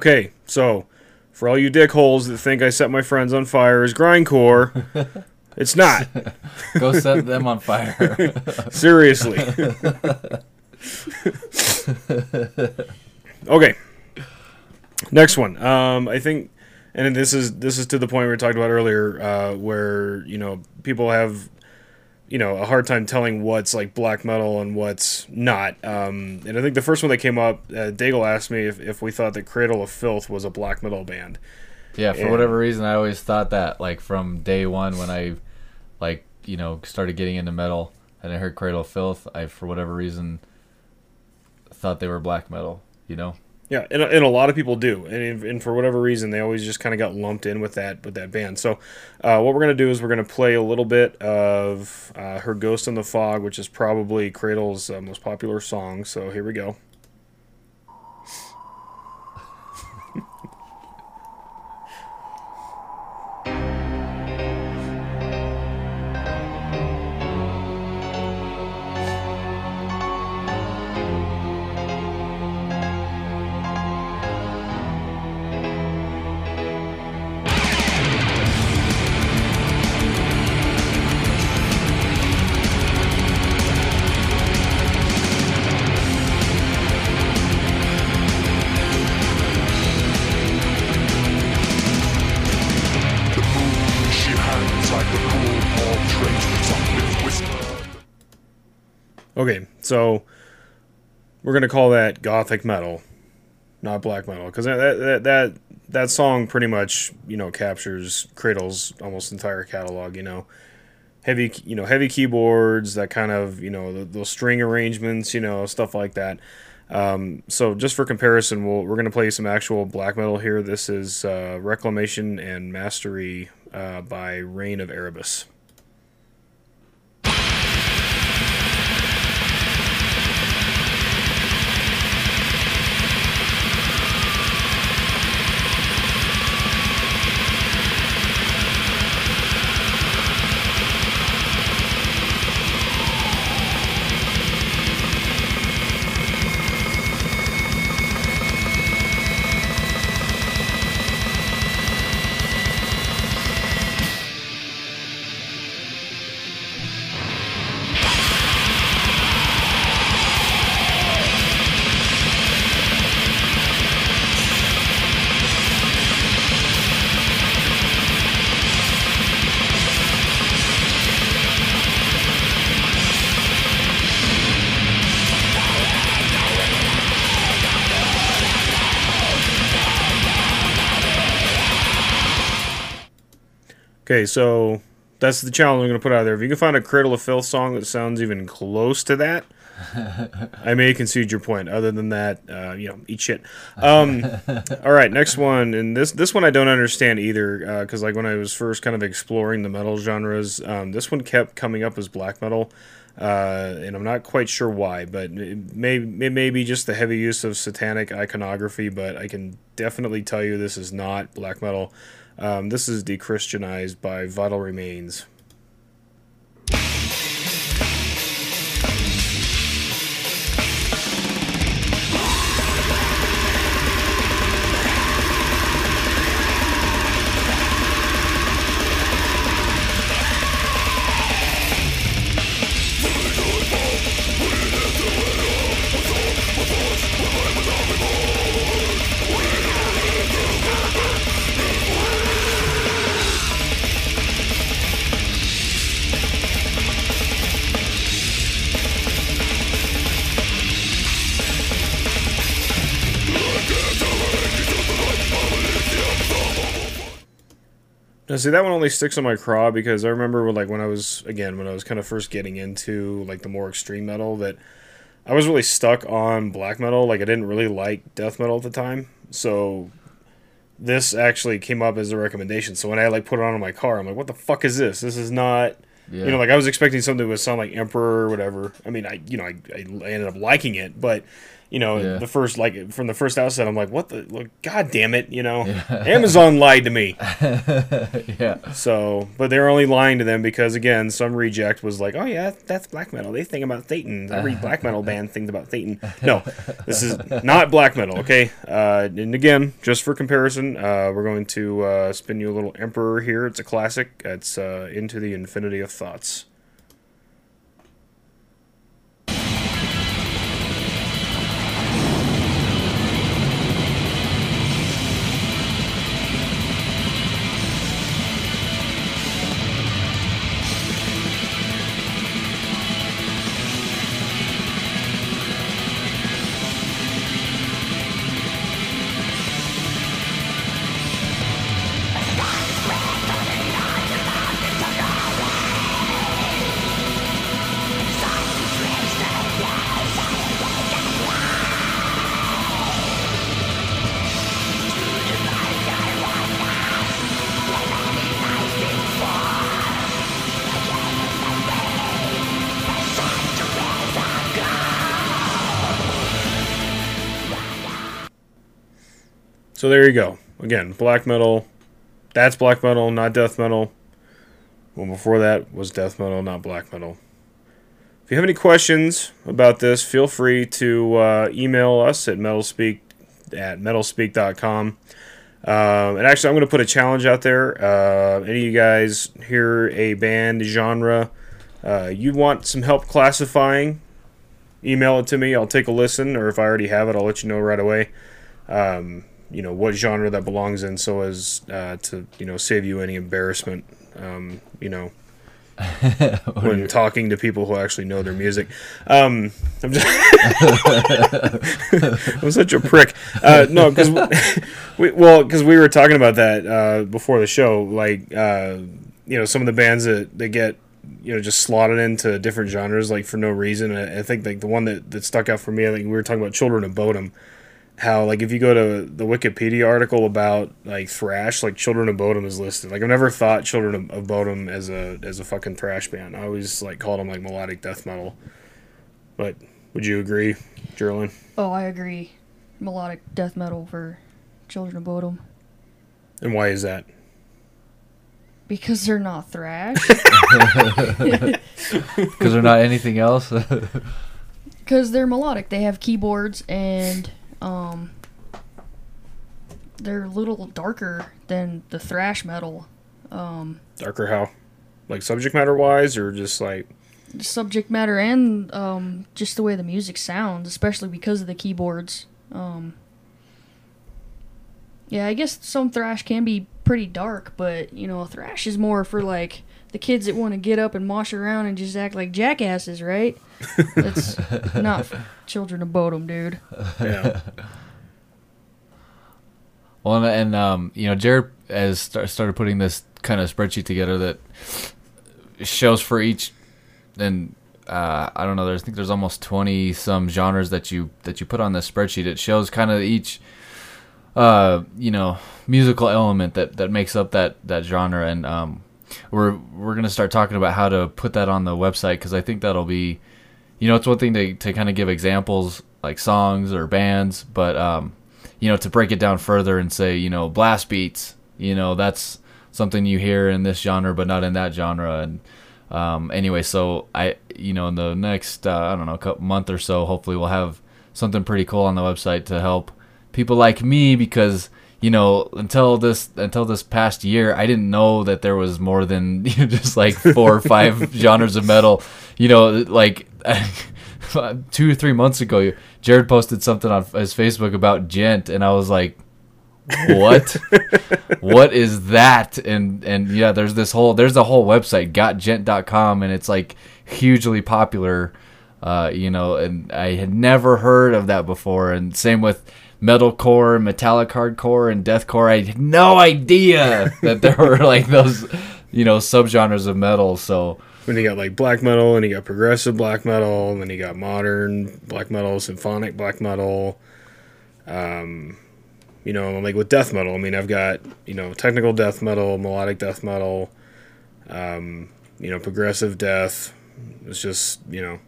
Okay, so for all you dickholes that think I set my friends on fire as grindcore, it's not. Go set them on fire. Seriously. okay. Next one. Um, I think, and this is this is to the point we talked about earlier, uh, where you know people have, you know, a hard time telling what's like black metal and what's not. Um, and I think the first one that came up, uh, Daigle asked me if, if we thought that Cradle of Filth was a black metal band. Yeah, for And- whatever reason, I always thought that. Like from day one, when I, like you know, started getting into metal, and I heard Cradle of Filth, I for whatever reason thought they were black metal. You know. Yeah, and, and a lot of people do, and, and for whatever reason, they always just kind of got lumped in with that with that band. So, uh, what we're gonna do is we're gonna play a little bit of uh, her "Ghost in the Fog," which is probably Cradle's uh, most popular song. So here we go. So we're gonna call that gothic metal, not black metal, because that, that that that song pretty much you know captures Cradle's almost entire catalog. You know, heavy you know heavy keyboards, that kind of you know those string arrangements, you know stuff like that. Um, so just for comparison, we'll, we're gonna play some actual black metal here. This is uh, Reclamation and Mastery uh, by Reign of Erebus. Okay, so that's the challenge I'm going to put out there. If you can find a Cradle of Filth song that sounds even close to that, I may concede your point. Other than that, uh, you know, eat shit. Um, all right, next one, and this this one I don't understand either because like when I was first kind of exploring the metal genres, um, this one kept coming up as black metal. Uh, and I'm not quite sure why, but it may, it may be just the heavy use of satanic iconography, but I can definitely tell you this is not black metal. Um, this is dechristianized by Vital Remains. Now, see, that one only sticks on my craw because I remember, when, like, when I was again when I was kind of first getting into like the more extreme metal, that I was really stuck on black metal. Like, I didn't really like death metal at the time, so this actually came up as a recommendation. So when I like put it on in my car, I'm like, "What the fuck is this? This is not." Yeah. You know, like I was expecting something that would sound like Emperor or whatever. I mean, I you know I, I ended up liking it, but you know Yeah. the first like from the first outset, I'm like, what the like, God damn it, you know, Amazon lied to me. yeah. So, but they're only lying to them because again, some reject was like, oh yeah, that's black metal. They think about Satan. Every black metal band thinks about Satan. No, this is not black metal. Okay, uh, and again, just for comparison, uh, we're going to uh, spin you a little Emperor here. It's a classic. It's uh, Into the Infinity of Thoughts. So there you go. Again, black metal. That's black metal, not death metal. Well, before that was death metal, not black metal. If you have any questions about this, feel free to uh, email us at metalspeak at metalspeak.com. Um, and actually, I'm going to put a challenge out there. Uh, any of you guys hear a band genre uh, you want some help classifying? Email it to me. I'll take a listen, or if I already have it, I'll let you know right away. Um, you know what genre that belongs in, so as uh, to you know save you any embarrassment. Um, you know, when talking to people who actually know their music. Um, I'm, just I'm such a prick. Uh, no, because we well, because we were talking about that uh, before the show. Like, uh, you know, some of the bands that they get, you know, just slotted into different genres like for no reason. I, I think like the one that, that stuck out for me. I think we were talking about Children of Bodom. How like if you go to the Wikipedia article about like thrash, like Children of Bodom is listed. Like I've never thought Children of, of Bodom as a as a fucking thrash band. I always like called them like melodic death metal. But would you agree, Geraldine? Oh, I agree. Melodic death metal for Children of Bodom. And why is that? Because they're not thrash. Because they're not anything else. Because they're melodic. They have keyboards and um, they're a little darker than the thrash metal. Um, Darker how? Like subject matter wise, or just like subject matter and um, just the way the music sounds, especially because of the keyboards. Um, yeah, I guess some thrash can be pretty dark, but you know, thrash is more for like the kids that want to get up and mosh around and just act like jackasses, right? That's not for children of Bodom, dude. yeah. Well, and, and um, you know, Jared has st- started putting this kind of spreadsheet together that shows for each and uh, I don't know. There's I think there's almost twenty some genres that you that you put on this spreadsheet. It shows kind of each uh, you know musical element that that makes up that that genre, and um, we're we're gonna start talking about how to put that on the website because I think that'll be you know it's one thing to to kind of give examples like songs or bands, but um, you know to break it down further and say you know blast beats, you know that's something you hear in this genre but not in that genre. And um, anyway, so I, you know, in the next, uh, I don't know, month or so, hopefully we'll have something pretty cool on the website to help people like me because you know until this until this past year I didn't know that there was more than you know, just like four or five genres of metal. You know, like two or three months ago, Jared posted something on his Facebook about Gent, and I was like, what? What is that? And and yeah there's this whole there's a whole website gotgent.com and it's like hugely popular uh you know and i had never heard of that before. And same with metalcore metallic hardcore and deathcore i had no idea that there were like those you know subgenres of metal so when you got like black metal, and you got progressive black metal, and then you got modern black metal, symphonic black metal. Um, you know, like with death metal, I mean, I've got you know technical death metal, melodic death metal, um, you know, progressive death. It's just you know,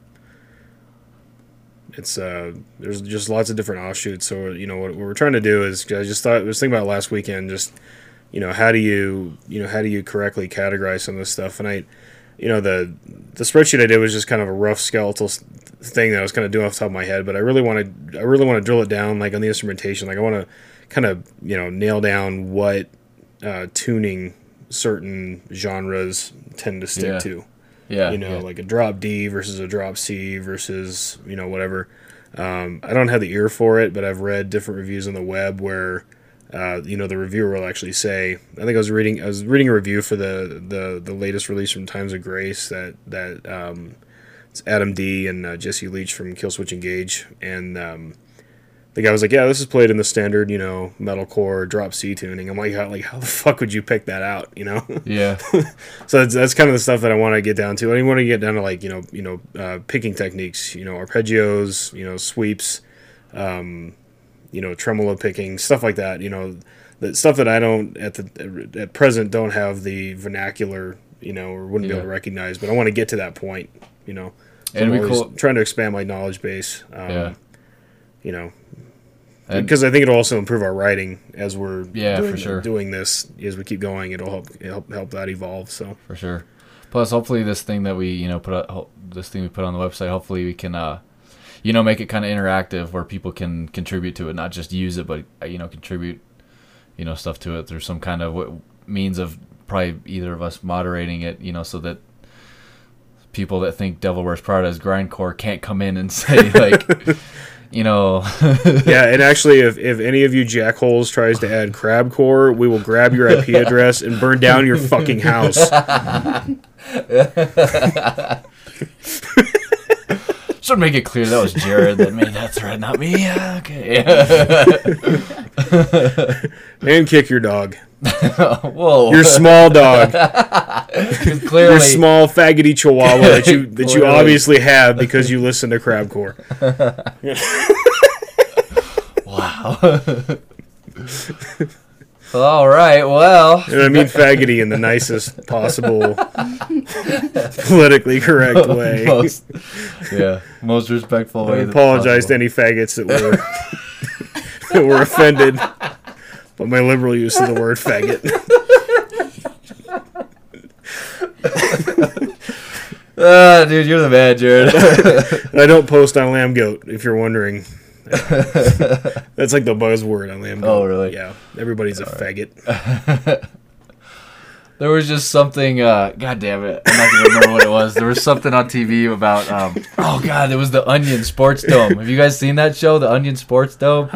it's uh, there's just lots of different offshoots. So you know, what, what we're trying to do is I just thought I was thinking about last weekend, just you know, how do you you know how do you correctly categorize some of this stuff, and I you know the the spreadsheet I did was just kind of a rough skeletal thing that I was kind of doing off the top of my head, but I really want to I really want to drill it down like on the instrumentation. Like I want to kind of you know nail down what uh, tuning certain genres tend to stick Yeah. to. Yeah, you know, yeah. like a drop D versus a drop C versus you know whatever. Um, I don't have the ear for it, but I've read different reviews on the web where uh, you know the reviewer will actually say. I think I was reading I was reading a review for the the, the latest release from Times of Grace that that um, it's Adam D and uh, Jesse Leach from Killswitch Engage, and um, the guy was like, "Yeah, this is played in the standard, you know, metalcore drop C tuning." I'm like, "How like how the fuck would you pick that out?" You know? Yeah. so that's, that's kind of the stuff that I want to get down to. I want to get down to like you know you know uh, picking techniques, you know, arpeggios, you know, sweeps, um, you know, tremolo picking, stuff like that. You know, the stuff that I don't at the at present don't have the vernacular, you know, or wouldn't be able to recognize. But I want to get to that point, you know. So It'd I'm always cool- trying to expand my knowledge base. Um, Yeah. You know, And- because I think it'll also improve our writing as we're Yeah, for doing, sure. doing this as we keep going. It'll help help help that evolve. So for sure. Plus, hopefully, this thing that we you know put ho- this thing we put on the website, hopefully we can uh, you know make it kind of interactive where people can contribute to it, not just use it, but uh, you know contribute you know stuff to it through some kind of means of probably either of us moderating it, you know, so that people that think Devil Wears Prada is grindcore can't come in and say like. You know, yeah, and actually, if, if any of you jackholes tries to add crabcore, we will grab your IP address and burn down your fucking house. Should make it clear that was Jared that made that threat, not me. Okay. and kick your dog. Whoa. Your small dog. Clearly- Your small faggoty chihuahua that you that you obviously have because you listen to crabcore. wow. All right. Well. And I mean faggoty in the nicest possible politically correct way. Most, yeah, most respectful I way. that apologize to any faggots that were that were offended by my liberal use of the word faggot. Ah, dude, you're the man, Jared. I don't post on Lamb Goat, if you're wondering. That's like the buzzword on Lamb Goat. Oh, really? Yeah. Everybody's a faggot. There was just something. Uh, God damn it! I'm not gonna remember what it was. There was something on TV about. Um, oh God, it was the Onion Sports Dome. Have you guys seen that show, the Onion Sports Dome?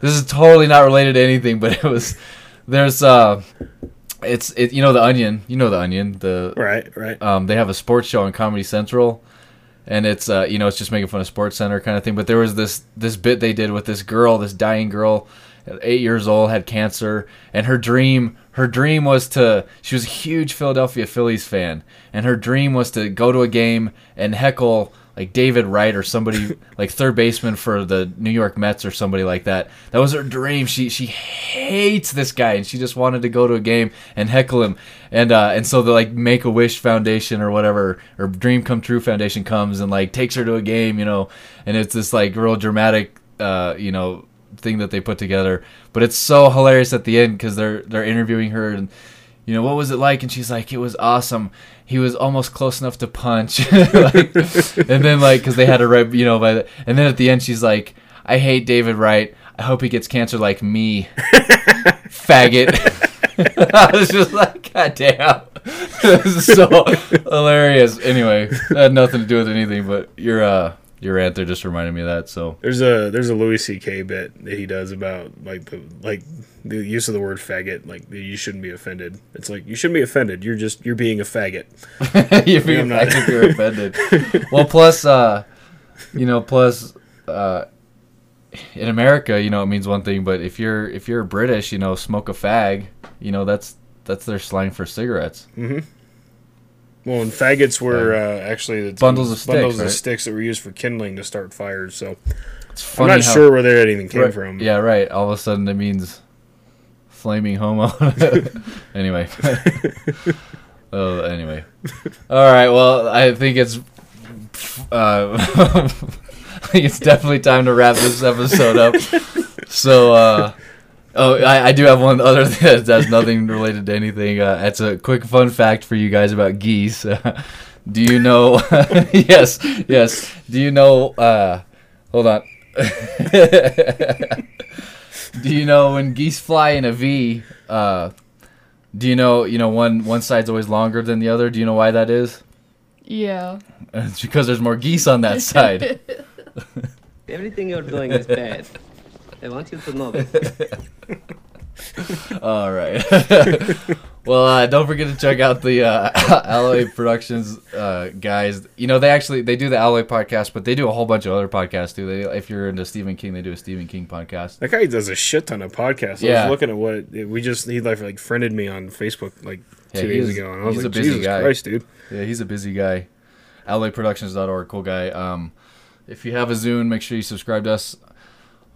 This is totally not related to anything, but it was. There's uh, it's it. You know the Onion. You know the Onion. The right, right. Um, they have a sports show on Comedy Central, and it's uh, you know, it's just making fun of Sports Center kind of thing. But there was this this bit they did with this girl, this dying girl, eight years old, had cancer, and her dream, her dream was to she was a huge Philadelphia Phillies fan and her dream was to go to a game and heckle like David Wright or somebody like third baseman for the New York Mets or somebody like that. That was her dream. She she hates this guy and she just wanted to go to a game and heckle him. And uh, and so the like Make a Wish Foundation or whatever or Dream Come True Foundation comes and like takes her to a game, you know, and it's this like real dramatic uh, you know thing that they put together. But it's so hilarious at the end because they're they're interviewing her and you know what was it like? And she's like it was awesome. He was almost close enough to punch. Like, and then like because they had a right you know by the, and then at the end she's like i hate david wright. I hope he gets cancer like me faggot. I was just like god damn. This is so hilarious. Anyway that had nothing to do with anything but your uh your rant there just reminded me of that so There's a there's a Louis C.K. bit that he does about like the like the use of the word faggot. Like you shouldn't be offended. It's like you shouldn't be offended. You're just you're being a faggot. you're being not- faggot, you're offended. well, plus, uh, you know, plus, uh, in America, you know, it means one thing, but if you're if you're British, you know, smoke a fag, you know, that's that's their slang for cigarettes. hmm Well, and faggots were uh, actually the Bundles of sticks, bundles right? of sticks that were used for kindling to start fires. So It's I'm not how- sure where that even came Right, from. Yeah, right. All of a sudden, it means flaming homo. anyway. oh, anyway. All right. Well, I think it's. Uh, I think it's definitely time to wrap this episode up. So, uh, oh, I, I do have one other thing that has nothing related to anything. Uh, it's a quick fun fact for you guys about geese. do you know? yes, yes. Do you know? Uh, hold on. do you know when geese fly in a V? Uh, do you know? You know one one side's always longer than the other. Do you know why that is? Yeah. It's because there's more geese on that side. Everything you're doing is bad. I want you to know this. All right. well, uh, don't forget to check out the uh, Alloy Productions uh, guys. You know, they actually they do the Alloy podcast, but they do a whole bunch of other podcasts too. They, if you're into Stephen King, they do a Stephen King podcast. That guy does a shit ton of podcasts. I Yeah. was looking at what we just he like like friended me on Facebook like Yeah, two he days ago, and I was he's like, a busy Jesus guy. Christ, dude. Yeah, he's a busy guy. AlloyProductions.org, cool guy. Um, if you have a Zune, make sure you subscribe to us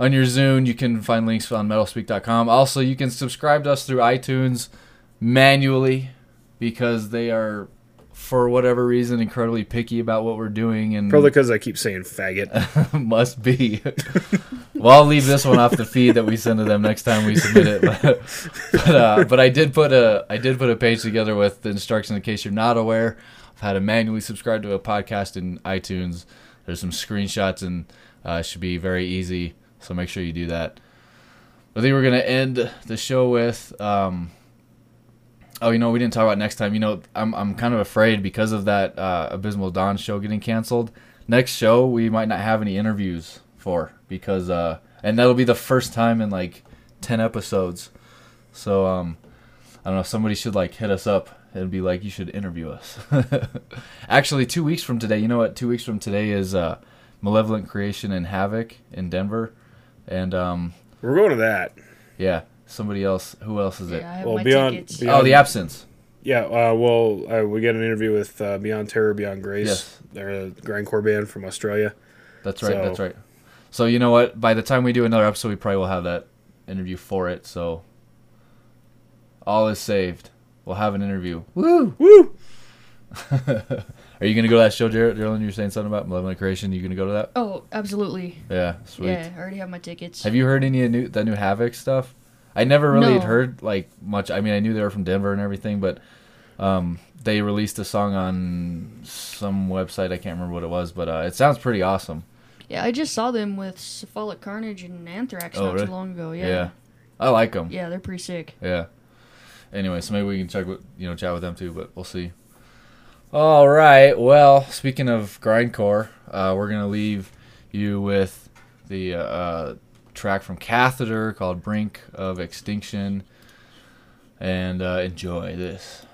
on your Zune. You can find links on MetalSpeak.com. Also, you can subscribe to us through iTunes manually because they are, for whatever reason, incredibly picky about what we're doing. And Probably because I keep saying faggot. must be. well, I'll leave this one off the feed that we send to them next time we submit it. But but, uh, but I did put a I did put a page together with the instructions in case you're not aware of how to manually subscribe to a podcast in iTunes. There's some screenshots and uh, should be very easy. So make sure you do that. I think we're gonna end the show with. Um, oh, you know, we didn't talk about next time. You know, I'm I'm kind of afraid because of that uh, Abysmal Dawn show getting canceled. Next show we might not have any interviews for because uh, and that'll be the first time in like ten episodes. So um, I don't know. Somebody should like hit us up and be like, you should interview us. Actually, two weeks from today. You know what? Two weeks from today is uh, Malevolent Creation and Havoc in Denver, and um, We're going to that. yeah, somebody else. Who else is it? Yeah, I Well, beyond, tickets. beyond oh, the absence. Yeah, uh, well, uh, we got an interview with uh, Beyond Terror, Beyond Grace. Yes. They're a grindcore band from Australia. That's right. So- That's right. So you know what? By the time we do another episode, we probably will have that interview for it. So all is saved. We'll have an interview. Woo! Woo! Are you gonna go to that show, Jared? Geraldine, you were saying something about Malevolent Creation. You gonna go to that? Oh, absolutely. Yeah, sweet. Yeah, I already have my tickets. Have you heard any of new that new Havoc stuff? I never really had heard like much. I mean, I knew they were from Denver and everything, but um, they released a song on some website. I can't remember what it was, but uh, it sounds pretty awesome. Yeah, I just saw them with Cephalic Carnage and Anthrax Oh, not really? too long ago. Yeah. Yeah, I like them. Yeah, they're pretty sick. Yeah. Anyway, so maybe we can check with you know chat with them too, but we'll see. All right. Well, speaking of grindcore, uh, we're gonna leave you with the uh, uh, track from Catheter called "Brink of Extinction," and uh, enjoy this.